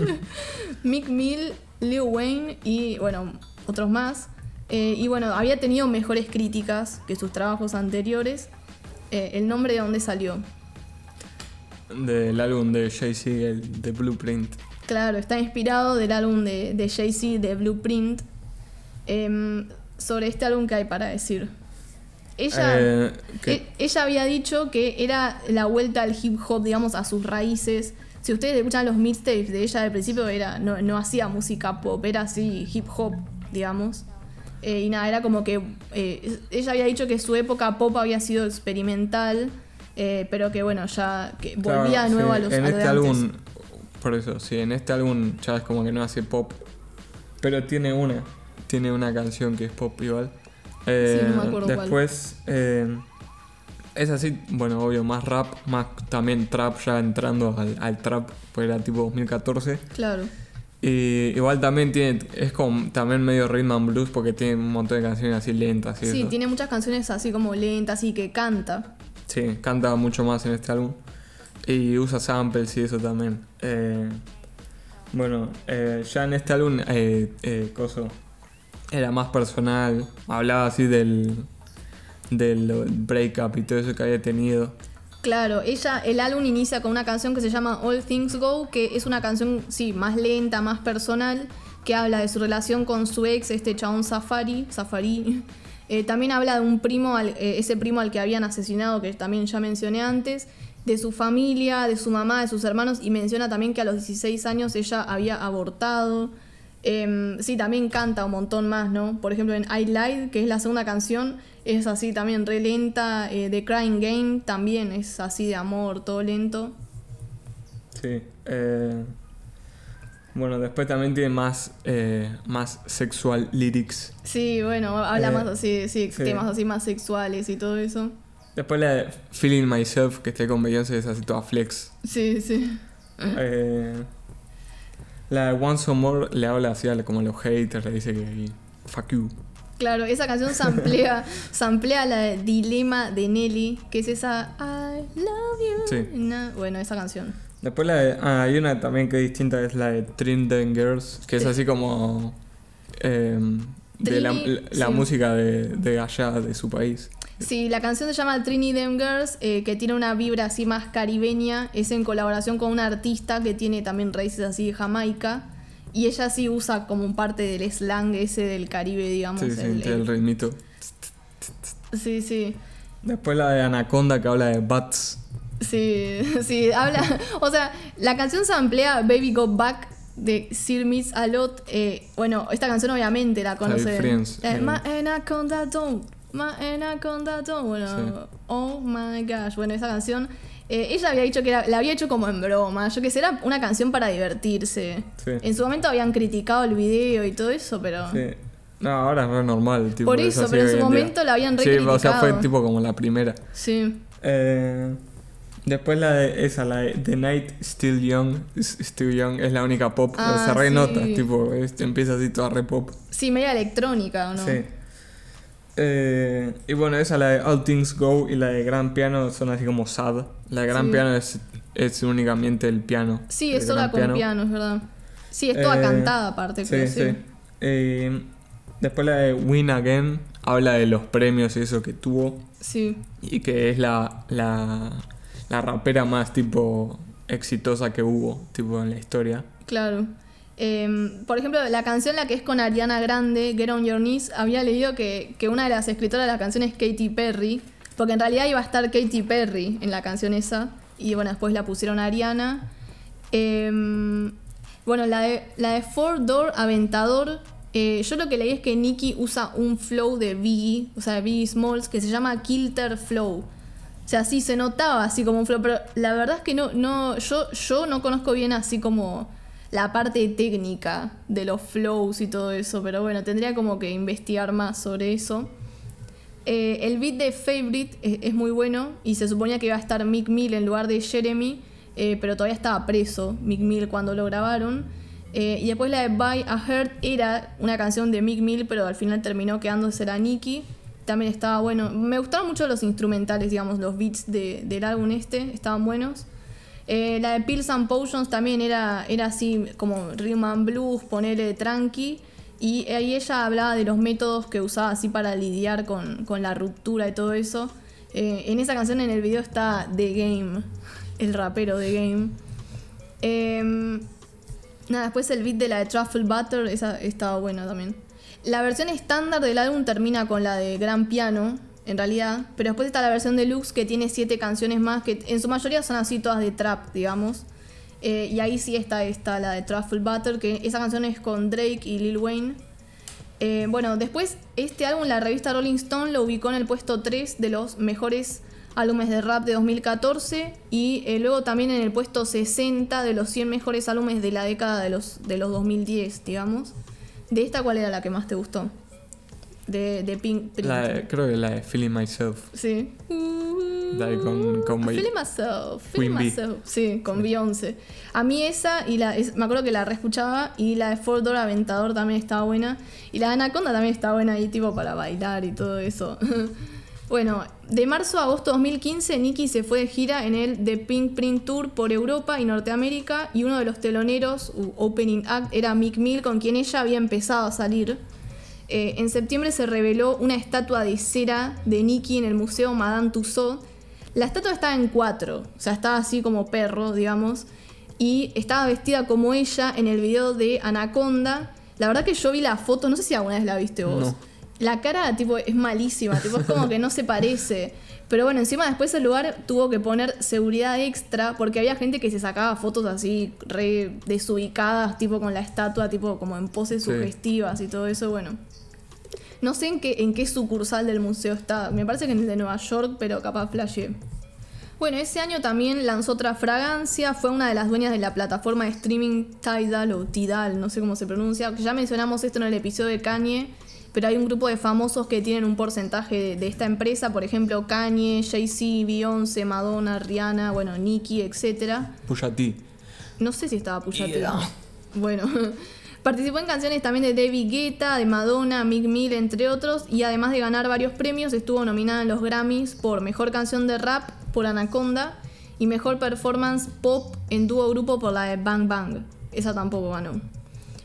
<laughs> Mick Mill, Lil Wayne y bueno, otros más. Eh, y bueno, había tenido mejores críticas que sus trabajos anteriores. Eh, el nombre de dónde salió. Del álbum de Jay-Z, de Blueprint. Claro, está inspirado del álbum de, de Jay-Z, de Blueprint. Em, sobre este álbum que hay para decir. Ella, Eh, e- ella había dicho que era la vuelta al hip hop, digamos, a sus raíces. Si ustedes escuchan los mixtapes de ella al principio, era, no, no hacía música pop, era así hip hop, digamos. Eh, y nada, era como que eh, ella había dicho que su época pop había sido experimental, eh, pero que bueno, ya que Claro, volvía de nuevo sí, a los En a lo de este antes. álbum, por eso, sí, en este álbum ya es como que no hace pop. Pero tiene una, tiene una canción que es pop igual. Sí, no me acuerdo cuál. después, es así, bueno, obvio, más rap, más también trap, ya entrando al, al trap, pues era tipo 2014. Claro. Y igual también tiene, es como también medio rhythm and blues porque tiene un montón de canciones así lentas. Y Sí, eso. tiene muchas canciones así como lentas y que canta. Sí, canta mucho más en este álbum. Y usa samples y eso también. Eh, bueno, eh, ya en este álbum, eh, eh, Coso, era más personal. Hablaba así del, del breakup y todo eso que había tenido. Claro, ella, el álbum inicia con una canción que se llama All Things Go, que es una canción, sí, más lenta, más personal, que habla de su relación con su ex, este chabón Safari, Safari. <laughs> Eh, también habla de un primo, al- eh, ese primo al que habían asesinado, que también ya mencioné antes, de su familia, de su mamá, de sus hermanos, y menciona también que a los 16 años ella había abortado. Em, sí, también canta un montón más, ¿no? Por ejemplo, en I Lied, que es la segunda canción, es así también re lenta. Eh, The Crying Game también es así de amor, todo lento. Sí. eh, bueno, después también tiene más, eh, más sexual lyrics. Sí, bueno, habla Eh, más así, sí, sí. temas así más sexuales y todo eso. Después la de Feeling Myself, que esté con Beyoncé, es así toda flex. Sí, sí. Eh, la de Once More le habla así a como a los haters, le dice que fuck you. Claro, esa canción samplea, samplea la de Dilema de Nelly, que es esa I love you. Sí. Bueno, esa canción. Después la de, ah, hay una también que es distinta, es la de Trinidad Girls, que es Sí. así como eh, de la, Trini, la sí. música de, de allá, de su país. Sí, la canción se llama Trini Them Girls, eh, que tiene una vibra así más caribeña. Es en colaboración con una artista que tiene también raíces así de Jamaica. Y ella sí usa como parte del slang ese del Caribe, digamos. Sí, sí, el el- ritmito. sí, sí. Después la de Anaconda que habla de bats. Sí, <laughs> sí, habla. O sea, la canción se amplía Baby Go Back de Sir Miss a lot. eh, bueno, esta canción obviamente la conocen. Eh. My Anaconda Don't. My Anaconda Don't. Bueno, Sí. oh my gosh. Bueno, esa canción. eh, ella había dicho que la había hecho como en broma. Yo que sé, era una canción para divertirse. Sí. En su momento habían criticado el video y todo eso, pero. Sí. No, ahora es re normal. Tipo, Por es eso, pero en su día. momento la habían re Sí, o sea, fue tipo como la primera. Sí. Eh, Después la de esa, la de The Night Still Young, Still Young, es la única pop, Ah, se re sí. nota, tipo, es- empieza así toda re pop. Sí, media electrónica, ¿o no? Sí. Eh, y bueno, esa, la de All Things Go y la de Gran Piano son así como sad. La de Gran Sí. Piano es, es únicamente el piano. Sí, es sola con piano. es verdad. Sí, es toda Eh, cantada aparte, Sí, creo, sí. Eh, después la de Win Again habla de los premios y eso que tuvo. Sí. Y que es la, la, la rapera más tipo exitosa que hubo, tipo en la historia. Claro. Eh, por ejemplo, la canción la que es con Ariana Grande, Get On Your Knees, había leído que, que una de las escritoras de la canción es Katy Perry, porque en realidad iba a estar Katy Perry en la canción esa, y bueno, después la pusieron a Ariana. Eh, bueno, la de, la de Four Door Aventador, eh, yo lo que leí es que Nicki usa un flow de Biggie, o sea, de Biggie Smalls, que se llama Kilter Flow. O sea, sí se notaba así como un flow, pero la verdad es que no, no, yo, yo no conozco bien así como la parte técnica de los flows y todo eso, pero bueno, tendría como que investigar más sobre eso. Eh, el beat de Favorite es, muy bueno y se suponía que iba a estar Mick Mill en lugar de Jeremy, eh, pero todavía estaba preso Mick Mill cuando lo grabaron. Eh, y después la de Buy a Heart era una canción de Mick Mill, pero al final terminó quedándose la Nicki. También estaba bueno. Me gustaron mucho los instrumentales, digamos, los beats de- del álbum este, estaban buenos. Eh, la de Pills and Potions también era, era así como rhythm and blues, ponerle tranqui. Y ahí ella hablaba de los métodos que usaba así para lidiar con, con la ruptura y todo eso. Eh, en esa canción, en el video, está The Game, <laughs> el rapero The Game. Em, nada, después el beat de la de Truffle Butter, esa estaba buena también. La versión estándar del álbum termina con la de Gran Piano, en realidad, pero después está la versión deluxe que tiene siete canciones más, que en su mayoría son así todas de trap, digamos. Eh, y ahí sí está, está la de Truffle Butter, que esa canción es con Drake y Lil Wayne. Eh, bueno, después este álbum la revista Rolling Stone lo ubicó en el puesto 3 de los mejores álbumes de rap de 2014 y eh, luego también en el puesto 60 de los 100 mejores álbumes de la década de los, de los 2010, digamos. ¿De esta cuál era la que más te gustó? De, de Pink Print. La de- creo que la de Feeling Myself. Sí. La de con, con Bey- Feeling myself, feeling myself. Sí, con Beyoncé. A mí esa, y la, es- me acuerdo que la reescuchaba, y la de Four Door Aventador también estaba buena. Y la de Anaconda también estaba buena ahí, tipo para bailar y todo eso. <laughs> bueno, de marzo a agosto 2015, Nicky se fue de gira en el The Pink Print Tour por Europa y Norteamérica, y uno de los teloneros, u opening act, era Mick Mill, con quien ella había empezado a salir. Eh, en septiembre se reveló una estatua de cera de Nicky en el Museo Madame Tussauds. La estatua estaba en cuatro, o sea, estaba así como perro, digamos, y estaba vestida como ella en el video de Anaconda. La verdad que yo vi la foto, no sé si alguna vez la viste vos. No. La cara, tipo, es malísima, tipo, es como que no se parece. Pero bueno, encima después el lugar tuvo que poner seguridad extra porque había gente que se sacaba fotos así re desubicadas, tipo con la estatua, tipo como en poses Sí. sugestivas y todo eso, bueno. No sé en qué, en qué sucursal del museo está. Me parece que en el de Nueva York, pero capaz flashé. Bueno, ese año también lanzó otra fragancia. Fue una de las dueñas de la plataforma de streaming Tidal o Tidal, no sé cómo se pronuncia. Ya mencionamos esto en el episodio de Kanye. Pero hay un grupo de famosos que tienen un porcentaje de, de esta empresa. Por ejemplo, Kanye, Jay-Z, Beyoncé, Madonna, Rihanna, bueno, Nicki, etc. Pusha T. No sé si estaba Pusha T. Yeah. Bueno, <laughs> participó en canciones también de David Guetta, de Madonna, Mick Mill, entre otros, y además de ganar varios premios, estuvo nominada en los Grammys por Mejor Canción de Rap por Anaconda y Mejor Performance Pop en dúo grupo por la de Bang Bang. Esa tampoco ganó.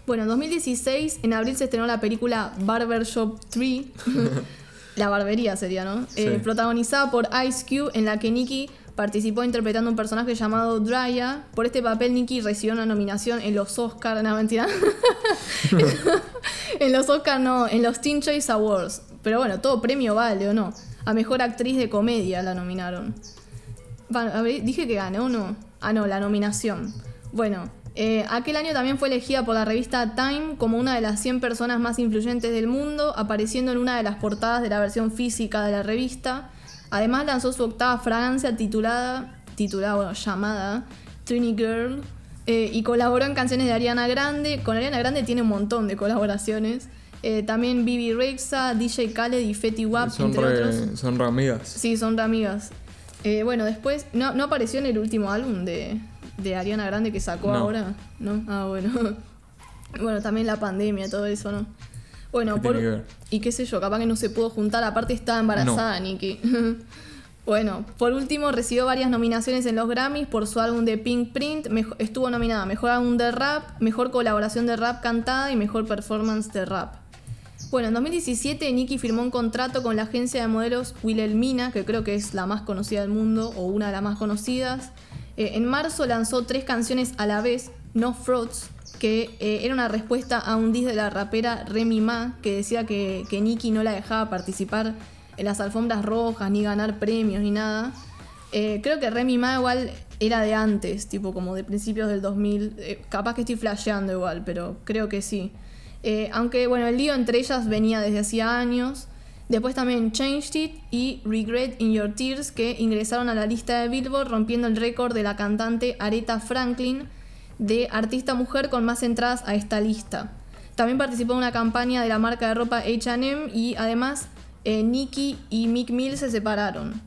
Bueno, en 2016, en abril se estrenó la película Barbershop 3. <laughs> la barbería sería, ¿no? Eh, protagonizada por Ice Cube, en la que Nicki participó interpretando un personaje llamado Drya. Por este papel, Nicki recibió una nominación en los Oscars, no mentira. <laughs> <laughs> en los Oscars no, en los Teen Choice Awards. Pero bueno, todo premio vale, ¿o no? A mejor actriz de comedia la nominaron. A ver, dije que ganó o no. Ah, no, la nominación. Bueno, eh, aquel año también fue elegida por la revista Time como una de las 100 personas más influyentes del mundo, apareciendo en una de las portadas de la versión física de la revista. Además lanzó su octava fragancia titulada, titulada bueno, llamada Trini Girl, eh, y colaboró en canciones de Ariana Grande. Con Ariana Grande tiene un montón de colaboraciones. Eh, también Bibi Rexa, DJ Khaled y Fetty Wap, Son entre re, otros. son re amigas. Sí, son re amigas. Bueno, después, no, no apareció en el último álbum de, de Ariana Grande que sacó No. ahora, ¿no? Ah, bueno. <laughs> bueno, también la pandemia, todo eso, ¿no? Bueno, ¿Qué por, que y qué sé yo, capaz que no se pudo juntar, aparte estaba embarazada, Nicki. <laughs> bueno, por último recibió varias nominaciones en los Grammys por su álbum de Pink Print, mejo- estuvo nominada Mejor Álbum de Rap, Mejor Colaboración de Rap Cantada y Mejor Performance de Rap. Bueno, en 2017 Nicki firmó un contrato con la agencia de modelos Wilhelmina, que creo que es la más conocida del mundo o una de las más conocidas. Eh, en marzo lanzó tres canciones a la vez, No Frauds, que eh, era una respuesta a un diss de la rapera Remy Ma, que decía que, que Nicki no la dejaba participar en las alfombras rojas, ni ganar premios, ni nada. Eh, creo que Remy Ma igual era de antes, tipo como de principios del 2000. Eh, capaz que estoy flasheando igual, pero creo que sí. Aunque bueno, el lío entre ellas venía desde hacía años. Después también Changed It y Regret in Your Tears, que ingresaron a la lista de Billboard rompiendo el récord de la cantante Aretha Franklin de artista mujer con más entradas a esta lista. También participó en una campaña de la marca de ropa HM y además eh, Nicki y Mick Mill se separaron.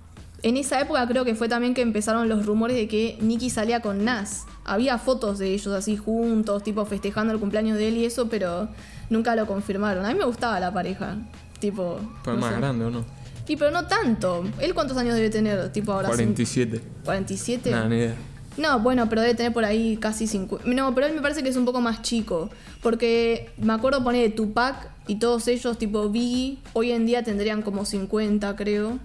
En esa época creo que fue también que empezaron los rumores de que Nicki salía con Nas. Había fotos de ellos así juntos, tipo festejando el cumpleaños de él y eso, pero nunca lo confirmaron. A mí me gustaba la pareja. Tipo. No más sé. grande o no. Y pero no tanto. ¿Él cuántos años debe tener? Tipo ahora. cin- 47. 47. Nada, ni idea. No, bueno, pero debe tener por ahí casi 50. No, pero él me parece que es un poco más chico. Porque me acuerdo poner Tupac y todos ellos, tipo Biggie, hoy en día tendrían como 50, creo.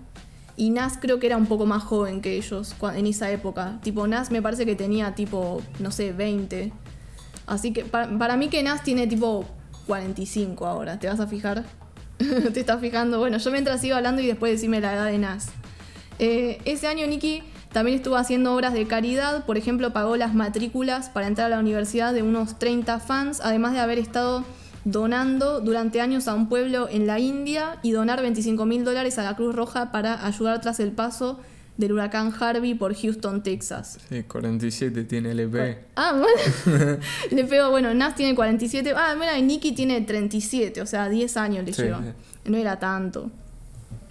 Y Nas creo que era un poco más joven que ellos en esa época. Tipo, Nas me parece que tenía tipo, no sé, 20. Así que para, para mí que Nas tiene tipo 45 ahora. ¿Te vas a fijar? <laughs> ¿Te estás fijando? Bueno, yo mientras sigo hablando y después decime la edad de Nas. Eh, ese año Nicky también estuvo haciendo obras de caridad, por ejemplo pagó las matrículas para entrar a la universidad de unos 30 fans, además de haber estado donando durante años a un pueblo en la India y donar 25 mil dólares a la Cruz Roja para ayudar tras el paso del huracán Harvey por Houston, Texas. Sí, 47 tiene LP. Ah, bueno. <laughs> le pego, bueno, Nas tiene 47. Ah, mira, y Nicky tiene 37, o sea, 10 años le Sí, lleva. No era tanto.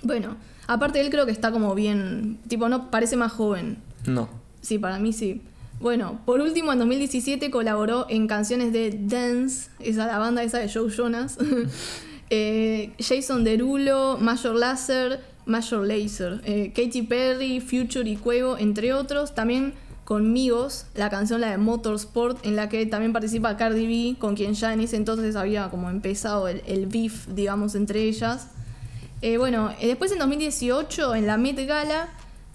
Bueno, aparte él creo que está como bien, tipo, no parece más joven. No. Sí, para mí sí. Bueno, por último, en 2017 colaboró en canciones de Dance, esa la banda esa de Joe Jonas, <laughs> eh, Jason Derulo, Major Lazer, Major Lazer, eh, Katy Perry, Future y Cuevo, entre otros. También con Migos, la canción la de Motorsport, en la que también participa Cardi B, con quien ya en ese entonces había como empezado el, el beef, digamos, entre ellas. Eh, bueno, eh, después en 2018, en la Met Gala,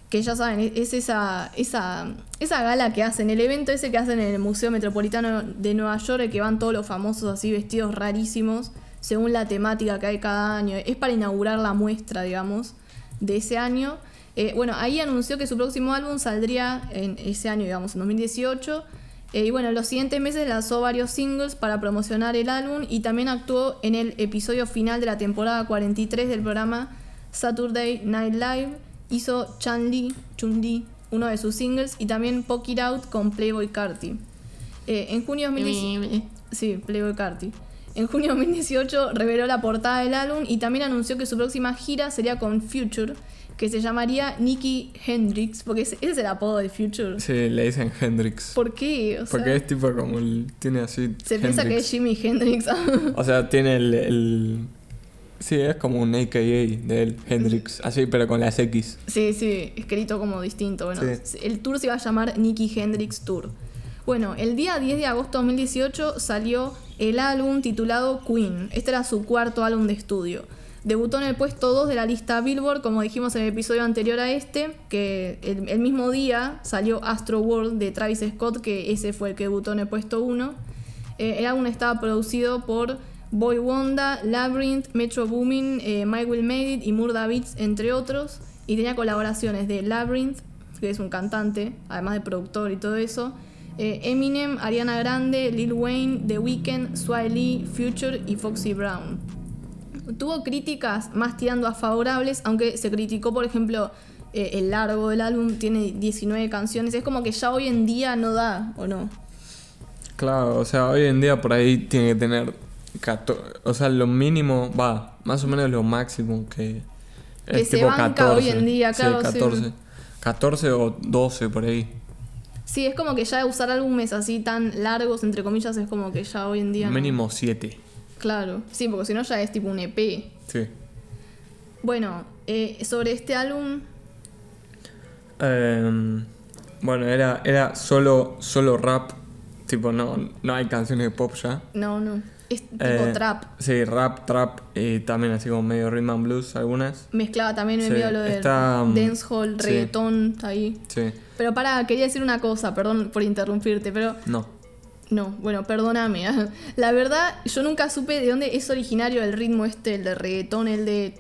que ya saben, e- es esa, esa, esa gala que hacen, el evento ese que hacen en el Museo Metropolitano de Nueva York, que van todos los famosos así vestidos rarísimos, según la temática que hay cada año. Es para inaugurar la muestra, digamos, de ese año. Eh, bueno, ahí anunció que su próximo álbum saldría en ese año, digamos, en 2018. Eh, y bueno, en los siguientes meses lanzó varios singles para promocionar el álbum y también actuó en el episodio final de la temporada 43 del programa Saturday Night Live. Hizo Chan Lee, Chun Li, uno de sus singles, y también Poke It Out con Playboy Carti. Eh, en junio de 2018 Sí, Playboy Carti. En junio de 2018 reveló la portada del álbum y también anunció que su próxima gira sería con Future, que se llamaría Nicky Hendrix, porque ese ese es el apodo de Future. Sí, le dicen Hendrix. ¿Por qué? O sea, Porque es tipo como el. Tiene así. se piensa que es. Jimi Hendrix. O sea, <laughs> tiene el, el- Sí, es como un AKA de él, Hendrix. Así, pero con las X. sí, sí, escrito como distinto. Bueno, Sí. el tour se iba a llamar Nicky Hendrix Tour. Bueno, el día 10 de agosto de 2018 salió el álbum titulado Queen. Este era su cuarto álbum de estudio. Debutó en el puesto 2 de la lista Billboard, como dijimos en el episodio anterior a este, que el, mismo día salió Astro World de Travis Scott, que ese fue el que debutó en el puesto 1. Eh, el álbum estaba producido por Boy Wonder, Labyrinth, Metro Boomin, eh, Mike Will Made It y Murda Beats, entre otros. Y tenía colaboraciones de Labyrinth, que es un cantante, además de productor y todo eso. Eh, Eminem, Ariana Grande, Lil Wayne, The Weeknd, Sway Lee, Future y Foxy Brown. Tuvo críticas más tirando a favorables, aunque se criticó, por ejemplo, eh, el largo del álbum, tiene 19 canciones. Es como que ya hoy en día no da, ¿o no? Claro, o sea, hoy en día por ahí tiene que tener. 14, o sea, lo mínimo, va, más o menos lo máximo que. Que se banca hoy en día, claro, sí. 14. 14 o 12 por ahí. Sí, es como que ya usar álbumes así tan largos, entre comillas, es como que ya hoy en día. no- Mínimo 7. Claro, sí, porque si no ya es tipo un EP. Sí. Bueno, eh, sobre este álbum, Em, bueno, era, era solo, solo rap. Tipo, no, no hay canciones de pop ya. no, no. Es tipo Eh, trap. Sí, rap, trap y también así como medio rhythm and blues algunas. Mezclaba también sí, medio lo de um, dancehall, sí. reggaetón, está ahí. Sí, Pero para, quería decir una cosa, perdón por interrumpirte, pero no. no, bueno, perdóname. <laughs> La verdad, yo nunca supe de dónde es originario el ritmo este, el de reggaetón, el de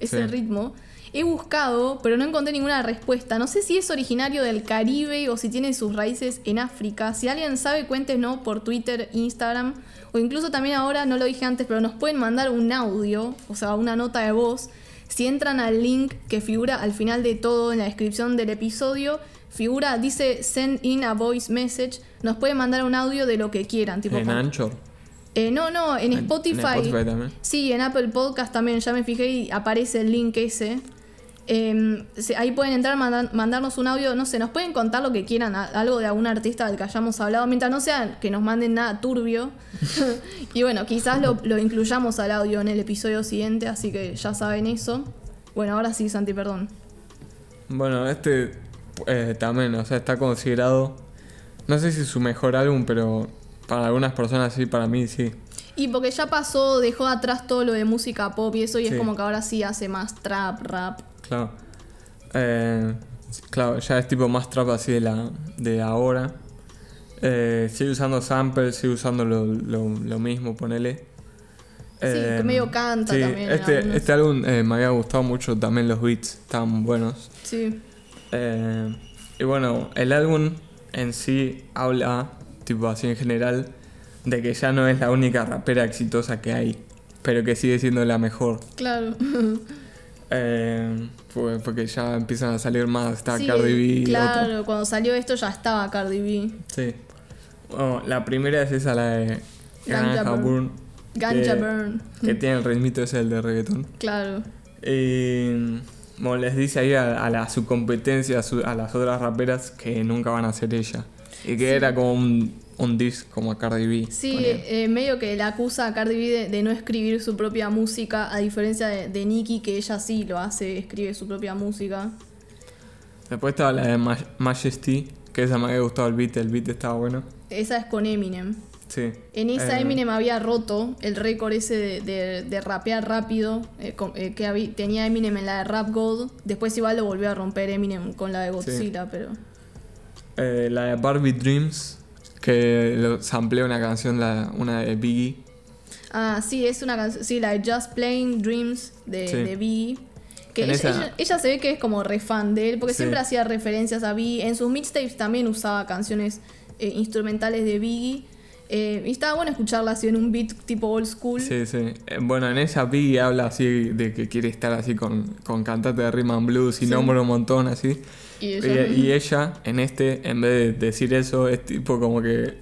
ese Sí. ritmo. He buscado, pero no encontré ninguna respuesta. No sé si es originario del Caribe o si tiene sus raíces en África. Si alguien sabe, cuéntenos por Twitter, Instagram o incluso también ahora, no lo dije antes, pero nos pueden mandar un audio, o sea, una nota de voz. Si entran al link que figura al final de todo en la descripción del episodio, figura, dice send in a voice message. Nos pueden mandar un audio de lo que quieran. Tipo, En Anchor. eh, no, no, en Spotify. Spotify también. Sí, en Apple Podcast también, ya me fijé y aparece el link ese. Eh, se- ahí pueden entrar, mandan- mandarnos un audio, no sé, nos pueden contar lo que quieran, a- algo de algún artista del que hayamos hablado, mientras no sea que nos manden nada turbio. <laughs> <laughs> y bueno, quizás lo, lo incluyamos al audio en el episodio siguiente, así que ya saben eso. Bueno, ahora sí, Santi, perdón. Bueno, este eh, también, o sea, está considerado. No sé si su mejor álbum, pero para algunas personas sí, para mí sí. Y porque ya pasó, dejó atrás todo lo de música pop y eso, y es como que ahora sí hace más trap, rap. Claro. Eh, claro, ya es tipo más trap así de la de ahora. Eh, sigue usando samples, sigue usando lo, lo, lo mismo, ponele. Eh, que medio canta sí, también Este, este álbum eh, me había gustado mucho también los beats, estaban buenos. Sí. Eh, y bueno, el álbum en sí habla, tipo así en general, de que ya no es la única rapera exitosa que hay, pero que sigue siendo la mejor. Claro. <laughs> Eh, porque ya empiezan a salir más, está Sí, Cardi B. Claro, otro. cuando salió esto ya estaba Cardi B. Sí. Bueno, la primera es esa, la de Ganja Burn. Burn, Ganja que- Burn. que tiene el ritmito ese el de reggaetón. Claro. Y bueno, les dice ahí a, a la, su competencia, a, su- a las otras raperas, que nunca van a ser ella. Y que era como un, un diss como a Cardi B. Sí, eh, medio que la acusa a Cardi B de, de no escribir su propia música, a diferencia de, de Nicki, que ella sí lo hace, escribe su propia música. Después estaba la de Ma- Majesty, que esa me había gustado el beat, el beat estaba bueno. Esa es con Eminem. Sí. En esa Eh, Eminem había roto el récord ese de, de- de rapear rápido eh, con- eh, que tenía Eminem en la de Rap God. Después igual lo volvió a romper Eminem con la de Godzilla, pero... la de Barbie Dreams, que lo samplea una canción, la, una de Biggie. Ah, sí, es una canción. Sí, la de Just Plain Dreams de, Sí. de Biggie. Que ella, esa- ella- ella se ve que es como re fan de él, porque Sí. siempre hacía referencias a Biggie. En sus mixtapes también usaba canciones eh, instrumentales de Biggie. Eh, y estaba bueno escucharla así en un beat tipo old school. Sí, sí. Eh, Bueno, en esa Biggie habla así de que quiere estar así con, con cantante de rhythm and blues y Sí. nombra un montón así. Y Y, ella- y ella, en este, en vez de decir eso, es tipo como que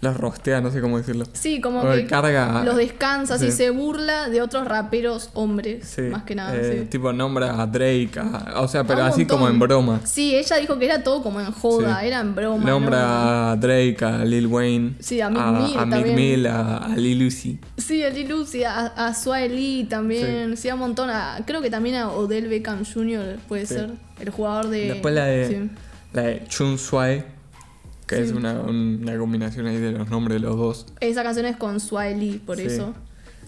los rostea, no sé cómo decirlo. Sí, como O que carga- los descansa, sí. se burla de otros raperos hombres, Sí, más que nada. eh, sí. Tipo nombra a Drake, a- o sea, pero así como en broma. Sí, ella dijo que era todo como en joda, era en broma. ¿no? Nombra a Drake, a Lil Wayne, Sí, a Meek a, Mill a. Mill, a, a Lil Uzi. Sí, a Lil Uzi, a, a Swae Lee también, sí. a un montón, a- creo que también a Odell Beckham Jr. puede ser, el jugador de... Después la de, la de Chun Swai, que Sí. es una, una combinación ahí de los nombres de los dos. Esa canción es con Swae Lee, por Sí. eso.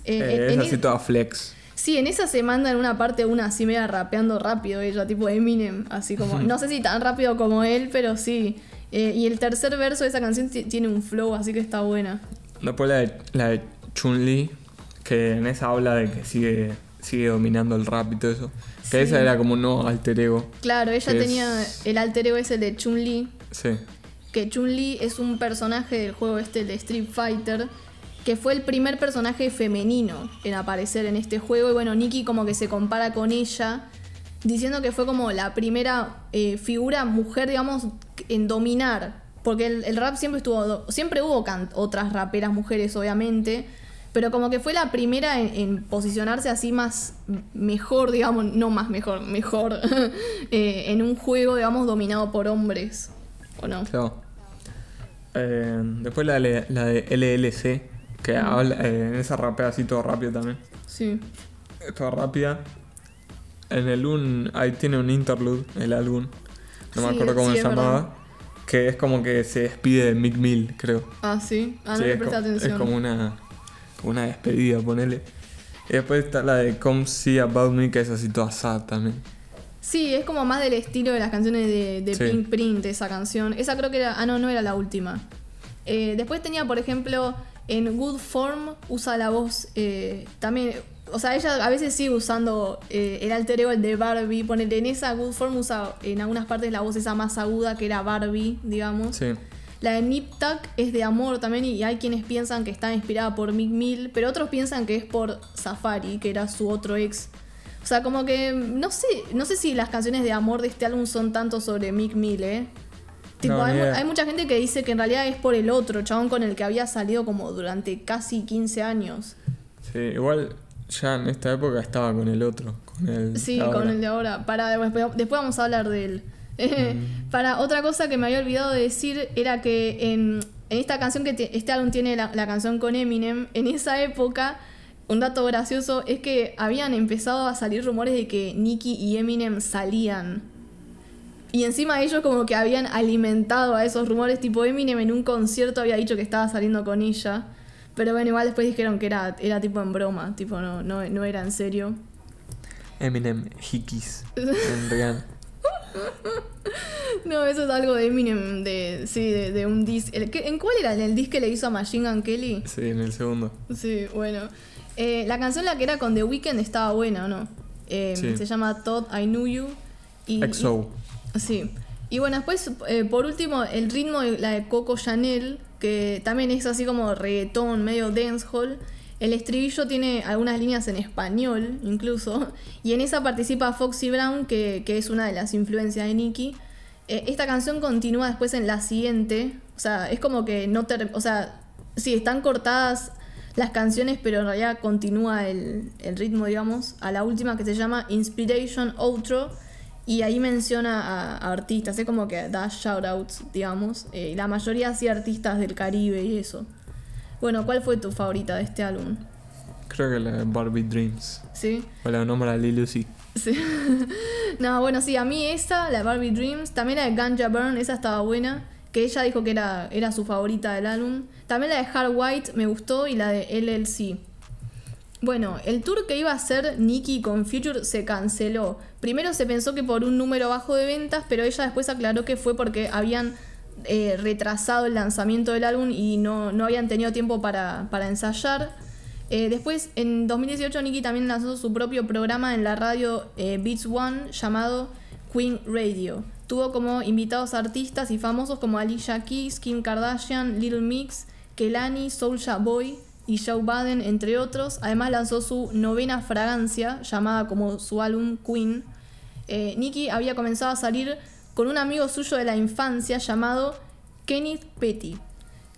Eh, Eh, en- es así es- toda flex. Sí, en esa se manda en una parte una así media rapeando rápido ella, tipo Eminem, así como, no sé si tan rápido como él, pero sí. Eh, y el tercer verso de esa canción ti- tiene un flow, así que está buena. Después la de, la de Chun Li, que en esa habla de que sigue, sigue dominando el rap y todo eso. Que Sí. esa era como un nuevo alter ego. Claro, ella es- tenía el alter ego ese de Chun-Li, Sí. Que Chun-Li es un personaje del juego este de Street Fighter, que fue el primer personaje femenino en aparecer en este juego. Y bueno, Nikki como que se compara con ella, diciendo que fue como la primera eh, figura mujer, digamos, en dominar. Porque el, rap siempre estuvo, siempre hubo otras raperas mujeres, obviamente, Pero como que fue la primera en, en posicionarse así más mejor, digamos, no más mejor, mejor, <laughs> eh, en un juego, digamos, dominado por hombres. ¿O no? Claro. Eh, después la, de- la de LLC, que habla, eh, en esa rapea así todo rápido también. Sí. Toda rápida. En el un ahí tiene un interlude, el álbum. No me acuerdo cómo sí, se llamaba. verdad. Que es como que se despide de Mick Mill, creo. Ah, sí. Ah, no Sí, es, presté atención. es como una, como una despedida, ponele. Y después está la de Come See About Me, que es así toda sad también. Sí, es como más del estilo de las canciones de, de Sí. Pink Print, esa canción. Esa creo que era. Ah, no, no era la última. Eh, después tenía, por ejemplo, en Good Form usa la voz eh, también. O sea, ella a veces sigue usando eh, el alter ego, el de Barbie. Ponele en esa Good Form usa en algunas partes la voz esa más aguda que era Barbie, digamos. Sí. La de Nip Tuck es de amor también y hay quienes piensan que está inspirada por Mick Mill, pero otros piensan que es por Safari, que era su otro ex. O sea, como que no sé, no sé si las canciones de amor de este álbum son tanto sobre Mick Mill, ¿eh? Tipo, No, hay, mucha gente que dice que en realidad es por el otro chabón con el que había salido como durante casi 15 años. Sí, igual ya en esta época estaba con el otro, con el Sí, de con el de ahora. Para, después, después vamos a hablar de él. <laughs> Mm. Para otra cosa que me había olvidado de decir era que en, en esta canción que te- este álbum tiene la, la canción con Eminem, en esa época, un dato gracioso es que habían empezado a salir rumores de que Nicki y Eminem salían. Y encima ellos como que habían alimentado a esos rumores, tipo Eminem en un concierto había dicho que estaba saliendo con ella. Pero bueno, igual después dijeron que era, era tipo en broma, tipo no, no, no era en serio. Eminem Hickeys en Rihanna. <laughs> No, eso es algo de Eminem, de, sí, de, de un disc. ¿En cuál era? ¿En el disc que le hizo a Machine Gun Kelly? Sí, en el segundo. Sí, bueno. Eh, la canción la que era con The Weeknd estaba buena, ¿o no? Eh, Sí. Se llama Todd I Knew You. Y, XO. y- sí. Y bueno, después, eh, por último, el ritmo de la de Coco Chanel, que también es así como reggaetón, medio dancehall. El estribillo tiene algunas líneas en español, incluso. <laughs> Y en esa participa Foxy Brown, que, que es una de las influencias de Nicki. Eh, esta canción continúa después en la siguiente. O sea, es como que no ter O sea, sí, están cortadas las canciones, pero en realidad continúa el, el ritmo, digamos, a la última que se llama Inspiration Outro. Y ahí menciona a, a artistas, es como que da shoutouts, digamos. eh, y la mayoría sí artistas del Caribe y eso. Bueno, ¿cuál fue tu favorita de este álbum? Creo que la de Barbie Dreams. ¿Sí? O la nombra Lil Uzi. Sí. <laughs> no, bueno, sí, a mí esa, la de Barbie Dreams, también la de Ganja Burn, esa estaba buena, que ella dijo que era, era su favorita del álbum. También la de Hard White me gustó y la de LLC. Bueno, el tour que iba a hacer Nicki con Future se canceló. Primero se pensó que por un número bajo de ventas, pero ella después aclaró que fue porque habían eh, retrasado el lanzamiento del álbum y no, no habían tenido tiempo para, para ensayar. Eh, después, en 2018, Nicki también lanzó su propio programa en la radio eh, Beats One llamado Queen Radio. Tuvo como invitados artistas y famosos como Alicia Keys, Kim Kardashian, Little Mix, Kelani, Soulja Boy y Joe Baden, entre otros. Además lanzó su novena fragancia, llamada como su álbum Queen. Eh, Nicki había comenzado a salir con un amigo suyo de la infancia llamado Kenneth Petty,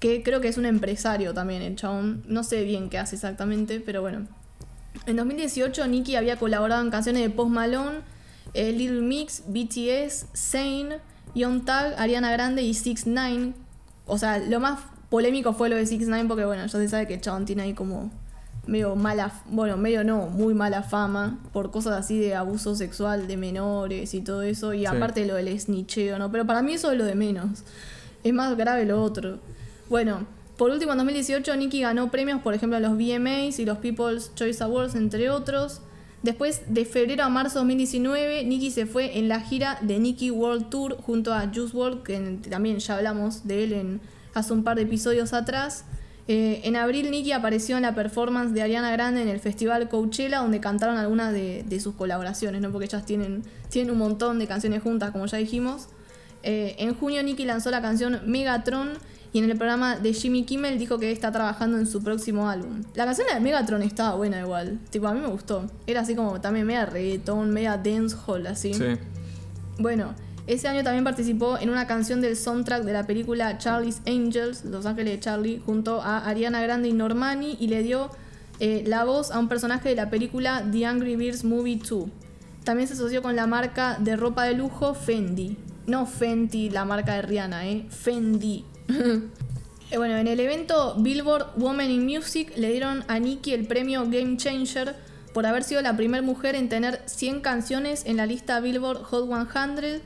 que creo que es un empresario también, el chabón. No sé bien qué hace exactamente, pero bueno. En 2018 Nicki había colaborado en canciones de Post Malone, eh, Little Mix, BTS, Sane, Young Tag, Ariana Grande y 6 9 O sea, lo más polémico fue lo de 6 9 porque bueno, ya se sabe que chabón tiene ahí como medio mala, bueno, medio no, muy mala fama por cosas así de abuso sexual de menores y todo eso, y Sí. aparte lo del snitcheo, ¿no? Pero para mí eso es lo de menos. Es más grave lo otro. Bueno, por último en 2018 Nicki ganó premios, por ejemplo, a los VMAs y los People's Choice Awards, entre otros. Después, de febrero a marzo de 2019, Nicki se fue en la gira de Nicki World Tour junto a Juice WRLD, que también ya hablamos de él en, hace un par de episodios atrás. Eh, en abril, Nicki apareció en la performance de Ariana Grande en el festival Coachella, donde cantaron algunas de, sus colaboraciones, ¿no? porque ellas tienen, tienen un montón de canciones juntas, como ya dijimos. Eh, en junio, Nicki lanzó la canción Megatron y en el programa de Jimmy Kimmel dijo que está trabajando en su próximo álbum. La canción de Megatron estaba buena igual, tipo a mí me gustó. Era así como también media reggaeton, media dancehall así. Sí. Bueno, ese año también participó en una canción del soundtrack de la película Charlie's Angels, Los Ángeles de Charlie, junto a Ariana Grande y Normani y le dio eh, la voz a un personaje de la película The Angry Birds Movie 2. También se asoció con la marca de ropa de lujo Fendi. No Fenty, la marca de Rihanna, ¿eh? Fendi. <laughs> Eh, bueno, en el evento Billboard Women in Music le dieron a Nicki el premio Game Changer por haber sido la primera mujer en tener 100 canciones en la lista Billboard Hot 100.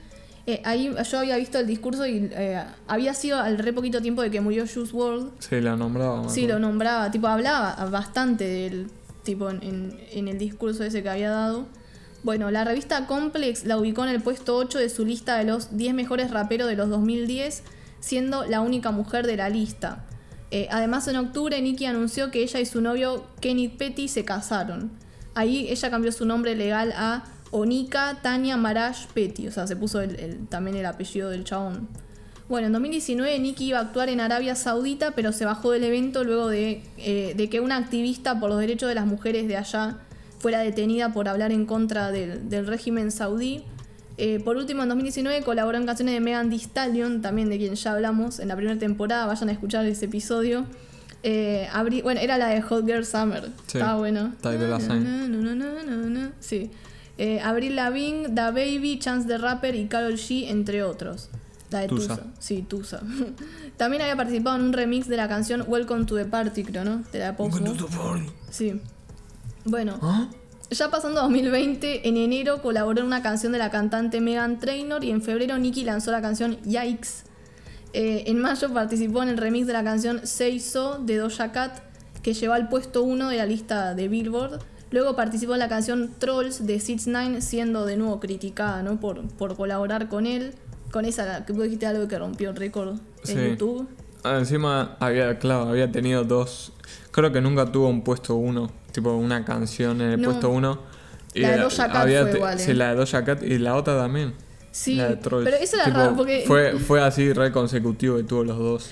Eh, ahí yo había visto el discurso y eh, había sido al re poquito tiempo de que murió Juice WRLD. Sí, la nombraba. Sí, lo nombraba, tipo hablaba bastante del tipo en, en- en el discurso ese que había dado. Bueno, la revista Complex la ubicó en el puesto 8 de su lista de los 10 mejores raperos de los 2010, siendo la única mujer de la lista. Eh, además, en octubre, Nicki anunció que ella y su novio Kenneth Petty se casaron. Ahí ella cambió su nombre legal a Onika Tania Marash Petty, o sea, se puso el- también el apellido del chabón. Bueno, en 2019 Nicki iba a actuar en Arabia Saudita, pero se bajó del evento luego de, eh, de que una activista por los derechos de las mujeres de allá fuera detenida por hablar en contra del, del régimen saudí. Eh, por último, en 2019 colaboró en canciones de Megan Thee Stallion, también de quien ya hablamos en la primera temporada. Vayan a escuchar ese episodio. Eh, abrí- bueno, era la de Hot Girl Summer. Sí, Estaba bueno. Ty Dolla Sign. Na, na, na, na, na, na. Sí. Eh, Avril Lavigne, Da Baby, Chance the Rapper y Carol G, entre otros. La de Tusa. Tusa. Sí, Tusa. <laughs> También había participado en un remix de la canción Welcome to the Party, creo, ¿no? De la Pop. Sí. Bueno, ¿Ah? Ya pasando 2020, en enero colaboró en una canción de la cantante Megan Trainor y en febrero Nicki lanzó la canción Yikes. Eh, en mayo participó en el remix de la canción Say So de Doja Cat, que llevó al puesto 1 de la lista de Billboard. Luego participó en la canción Trolls de 6 9 siendo de nuevo criticada ¿no? por, por colaborar con él. Con esa, que vos dijiste algo que rompió el récord en Sí. YouTube. Ah, encima había, claro, había tenido dos. Creo que nunca tuvo un puesto uno, tipo una canción en el No. puesto uno. La de Doja Cat había fue igual, ¿eh? Sí, la de Doja Cat y la otra también. Sí, la de Trolls. pero eso era raro porque Fue, fue así re consecutivo y tuvo los dos.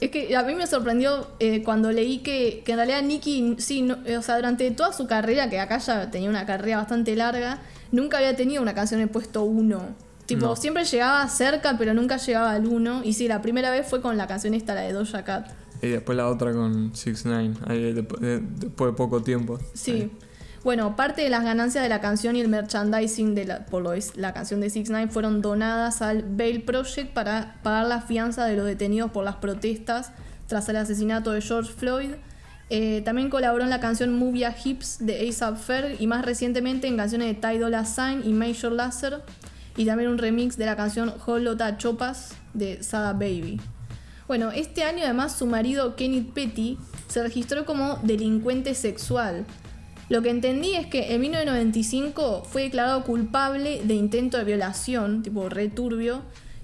Es que a mí me sorprendió eh, cuando leí que, que en realidad Nicky, sí, no- eh, o sea, durante toda su carrera, que acá ya tenía una carrera bastante larga, nunca había tenido una canción en puesto uno. Tipo, No. siempre llegaba cerca, pero nunca llegaba al uno. Y sí, la primera vez fue con la canción esta, la de Doja Cat. Y después la otra con 6 9 ahí después de, poco tiempo. Sí. Ahí. Bueno, parte de las ganancias de la canción y el merchandising de la, por lo es la canción de 6 9 fueron donadas al Bail Project para pagar la fianza de los detenidos por las protestas tras el asesinato de George Floyd. Eh, también colaboró en la canción Movia Hips de ASAP Ferg y más recientemente en canciones de Ty Dolla Sign y Major Lazer y también un remix de la canción Holota Chopas de Sada Baby. Bueno, este año además su marido Kenneth Petty se registró como delincuente sexual. Lo que entendí es que en 1995 fue declarado culpable de intento de violación, tipo returbio,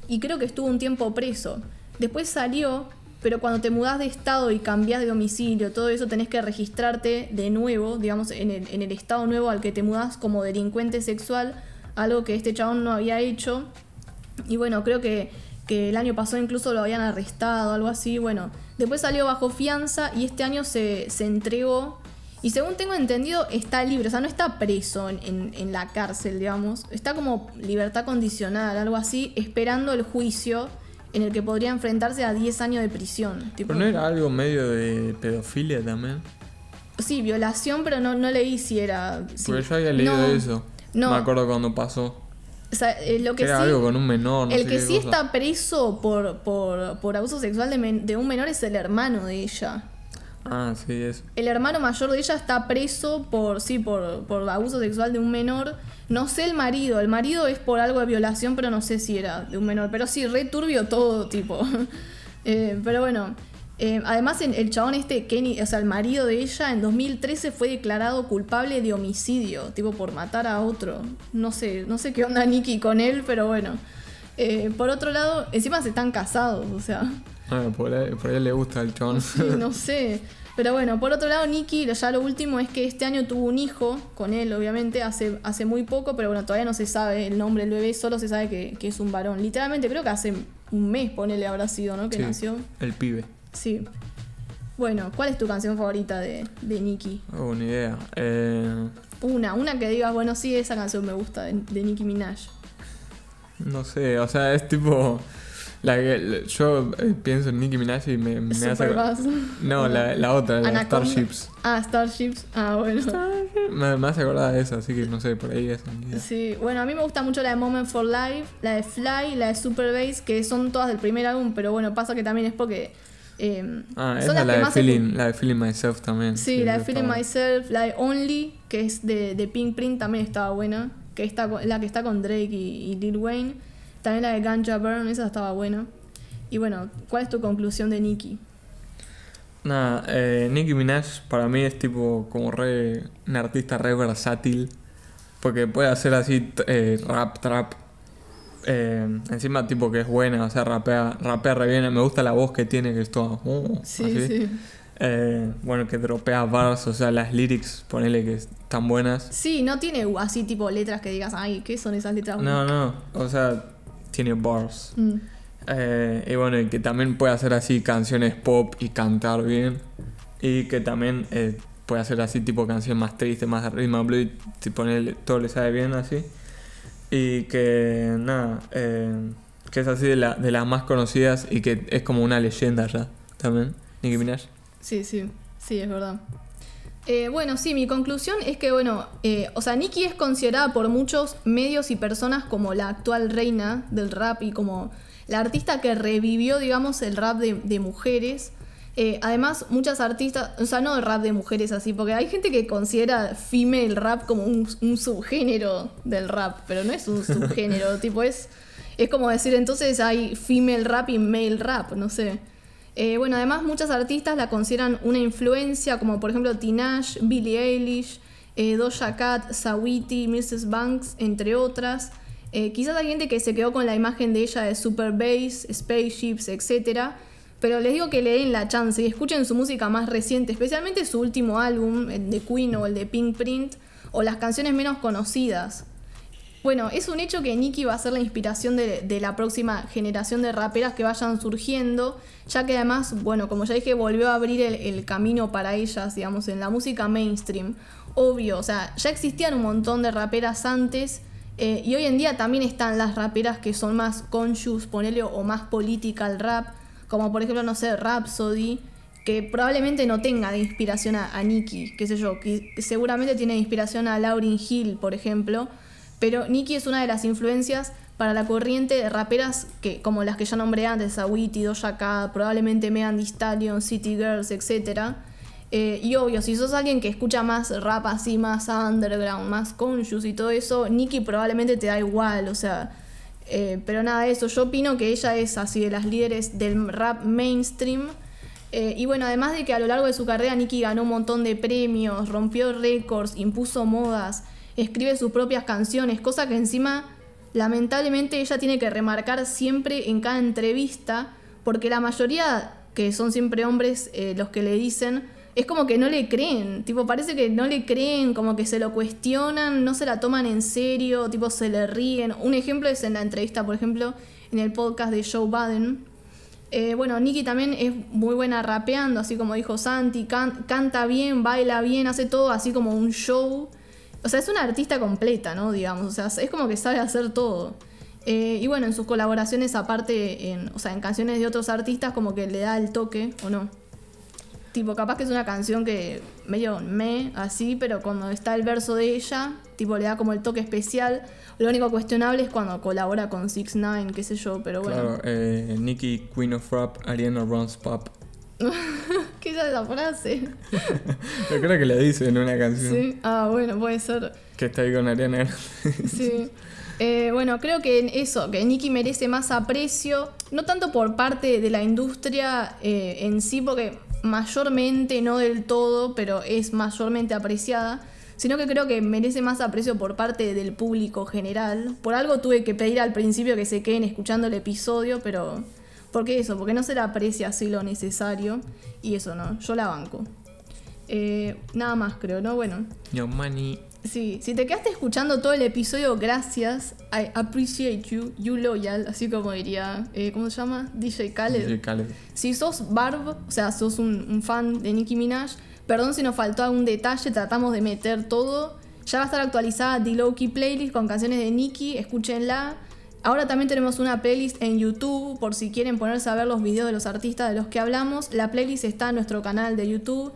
y creo que estuvo un tiempo preso. Después salió, pero cuando te mudás de estado y cambiás de domicilio, todo eso tenés que registrarte de nuevo, digamos, en el, en el estado nuevo al que te mudás como delincuente sexual, algo que este chabón no había hecho. Y bueno, creo que, que el año pasado incluso lo habían arrestado, algo así. Bueno, después salió bajo fianza y este año se, se entregó. Y según tengo entendido, está libre, o sea, no está preso en, en- en la cárcel, digamos. Está como libertad condicional, algo así, esperando el juicio en el que podría enfrentarse a 10 años de prisión. Tipo, Pero no era algo medio de pedofilia también. Sí, violación, pero no, no leí si era... sí. Porque yo había leído No, eso. No, Me acuerdo cuando pasó. O sea, eh, lo que era sí... algo con un menor, no el sé que sí cosa. está preso por, por, por abuso sexual de, men- de un menor es el hermano de ella. Ah, sí, es. El hermano mayor de ella está preso por, sí, por, por abuso sexual de un menor. No sé el marido. El marido es por algo de violación, pero no sé si era de un menor. Pero sí, re turbio todo, tipo. <laughs> Eh, pero bueno. Eh, además, el, el chabón este, Kenny, o sea, el marido de ella, en 2013 fue declarado culpable de homicidio, tipo por matar a otro. No sé, no sé qué onda Nicky con él, pero bueno. Eh, por otro lado, encima se están casados, o sea. Ah, por, ahí, por ahí le gusta el chabón. Sí, no <laughs> sé. Pero bueno, por otro lado, Nicky, ya lo último es que este año tuvo un hijo con él, obviamente, hace, hace muy poco, pero bueno, todavía no se sabe el nombre del bebé, solo se sabe que, que es un varón. Literalmente creo que hace un mes, ponele, habrá sido, ¿no? Que Sí, nació. El pibe. Sí. Bueno, ¿cuál es tu canción favorita de, de Nicki? Oh, ni idea. Eh, Una, una que digas, bueno, sí, esa canción me gusta, de, de Nicki Minaj. no sé, o sea, es tipo. La que- yo eh, pienso en Nicki Minaj y me, me hace. No, la, la otra, la de Anaconda. Starships. Ah, Starships. Ah, bueno. Me, me hace acordar de eso, así que no sé, por ahí es. idea. Sí, bueno, a mí me gusta mucho la de Moment for Life, la de Fly, la de Super Bass, que son todas del primer álbum, pero bueno, pasa que también es porque. Eh, Ah, son esa las la que de, más feeling, la de Feeling Myself también. Sí, la de Feeling. Myself, la de Only, que es de, de Pink Print, también estaba buena. Que está, la que está con Drake y, y Lil Wayne. También la de Ganja Burn, esa estaba buena. Y bueno, ¿cuál es tu conclusión de Nicki? Nada, eh, Nicki Minaj para mí es tipo como re, un artista re versátil. Porque puede hacer así eh, rap, trap. Eh, encima tipo que es buena, o sea, rapea, rapea re bien. Me gusta la voz que tiene, que es toda... uh, Sí, así. sí. Eh, bueno, que dropea bars, o sea, las lyrics, ponele que están buenas. Sí, no tiene así tipo letras que digas, ay, ¿qué son esas letras? No, no, o sea, tiene bars. Mm. Eh, y bueno, y que también puede hacer así canciones pop y cantar bien. Y que también eh, puede hacer así tipo canciones más tristes, más and blues, y ponerle, todo le sabe bien así. Y que nada, eh, que es así de, la, de las más conocidas y que es como una leyenda ya también, Nicki Minaj. Sí, sí, sí, es verdad. Eh, bueno, sí, mi conclusión es que, bueno, eh, o sea, Nicki es considerada por muchos medios y personas como la actual reina del rap y como la artista que revivió, digamos, el rap de, de mujeres. Eh, además, muchas artistas, o sea, no el rap de mujeres así, porque hay gente que considera female rap como un, un subgénero del rap, pero no es un subgénero, <laughs> tipo es, es como decir, entonces hay female rap y male rap, no sé. Eh, bueno, además muchas artistas la consideran una influencia, como por ejemplo Tinashe, Billie Eilish, eh, Doja Cat, Saweetie, Mrs. Banks, entre otras. Quizás hay gente que se quedó con la imagen de ella de Super Bass, Spaceships, etc. Pero les digo que le den la chance y escuchen su música más reciente, especialmente su último álbum, el de Queen o el de Pink Print, o las canciones menos conocidas. Bueno, es un hecho que Nicki va a ser la inspiración de, la próxima generación de raperas que vayan surgiendo, ya que además, bueno, como ya dije, volvió a abrir el, camino para ellas, digamos, en la música mainstream. Obvio, o sea, ya existían un montón de raperas antes, eh, y hoy en día también están las raperas que son más conscious, ponele, o más political rap, como por ejemplo, no sé, Rhapsody, que probablemente no tenga de inspiración a, a Nicki, qué sé yo, que seguramente tiene de inspiración a Lauryn Hill, por ejemplo, pero Nicki es una de las influencias para la corriente de raperas que, como las que ya nombré antes, Saweetie, Doja Cat, probablemente Megan Thee Stallion, City Girls, etc. Eh, y obvio, si sos alguien que escucha más rap así, más underground, más conscious y todo eso, Nicki probablemente te da igual, o sea... eh, pero nada, eso, yo opino que ella es así de las líderes del rap mainstream. Eh, y bueno, además de que a lo largo de su carrera Nicki ganó un montón de premios, rompió récords, impuso modas, escribe sus propias canciones, cosa que encima lamentablemente ella tiene que remarcar siempre en cada entrevista, porque la mayoría, que son siempre hombres eh, los que le dicen, es como que no le creen, tipo parece que no le creen, como que se lo cuestionan, no se la toman en serio, tipo se le ríen. Un ejemplo es en la entrevista, por ejemplo, en el podcast de Joe Biden, eh, bueno, Nicki también es muy buena rapeando, así como dijo Santi, can- canta bien, baila bien, hace todo así como un show. O sea, es una artista completa, ¿no? Digamos, o sea, es como que sabe hacer todo. Eh, y bueno, en sus colaboraciones, aparte, en, o sea, en canciones de otros artistas, como que le da el toque, ¿o no? Tipo, capaz que es una canción que medio me, así, pero cuando está el verso de ella, tipo, le da como el toque especial. Lo único cuestionable es cuando colabora con 6 9 qué sé yo, pero bueno. Claro, eh, Nicki, Queen of Rap, Ariana runs pop. <laughs> ¿Qué es esa frase? <laughs> Yo creo que le dice en una canción Sí. Ah, bueno, puede ser. que está ahí con Ariana. <laughs> Sí. Eh, bueno, creo que eso, que Nicki merece más aprecio, no tanto por parte de la industria eh, en sí, porque mayormente, no del todo, pero es mayormente apreciada, sino que creo que merece más aprecio por parte del público general. Por algo tuve que pedir al principio que se queden escuchando el episodio, pero ¿por qué eso? Porque no se la aprecia así lo necesario, y eso no, yo la banco. Eh, nada más creo, ¿no? Bueno. Yo money. Sí, si te quedaste escuchando todo el episodio, gracias. I appreciate you, you loyal, así como diría, eh, ¿cómo se llama? DJ Khaled. DJ Khaled. Si sos Barb, o sea, sos un, un fan de Nicki Minaj, perdón si nos faltó algún detalle, tratamos de meter todo. Ya va a estar actualizada The Low Key Playlist con canciones de Nicki, escúchenla. Ahora también tenemos una playlist en YouTube por si quieren ponerse a ver los videos de los artistas de los que hablamos. La playlist está en nuestro canal de YouTube.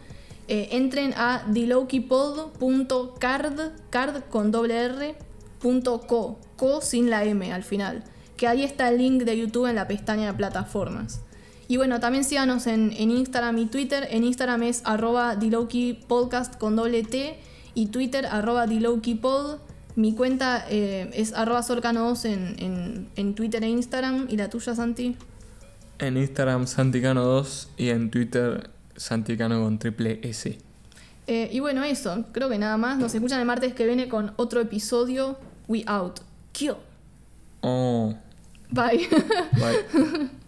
Eh, entren a dilokipod.card, card con co, co sin la M al final. Que ahí está el link de YouTube en la pestaña de plataformas. Y bueno, también síganos en, en Instagram y Twitter. En Instagram es arroba Podcast con doble y Twitter arroba dilokipod. Mi cuenta eh, es arroba solcano2 en, en, en Twitter e Instagram. ¿Y la tuya, Santi? En Instagram Santicano2 y en Twitter Santicano con triple S. Eh, y bueno, eso. Creo que nada más. Nos escuchan el martes que viene con otro episodio. We out. Kill. Oh. Bye. Bye. <laughs>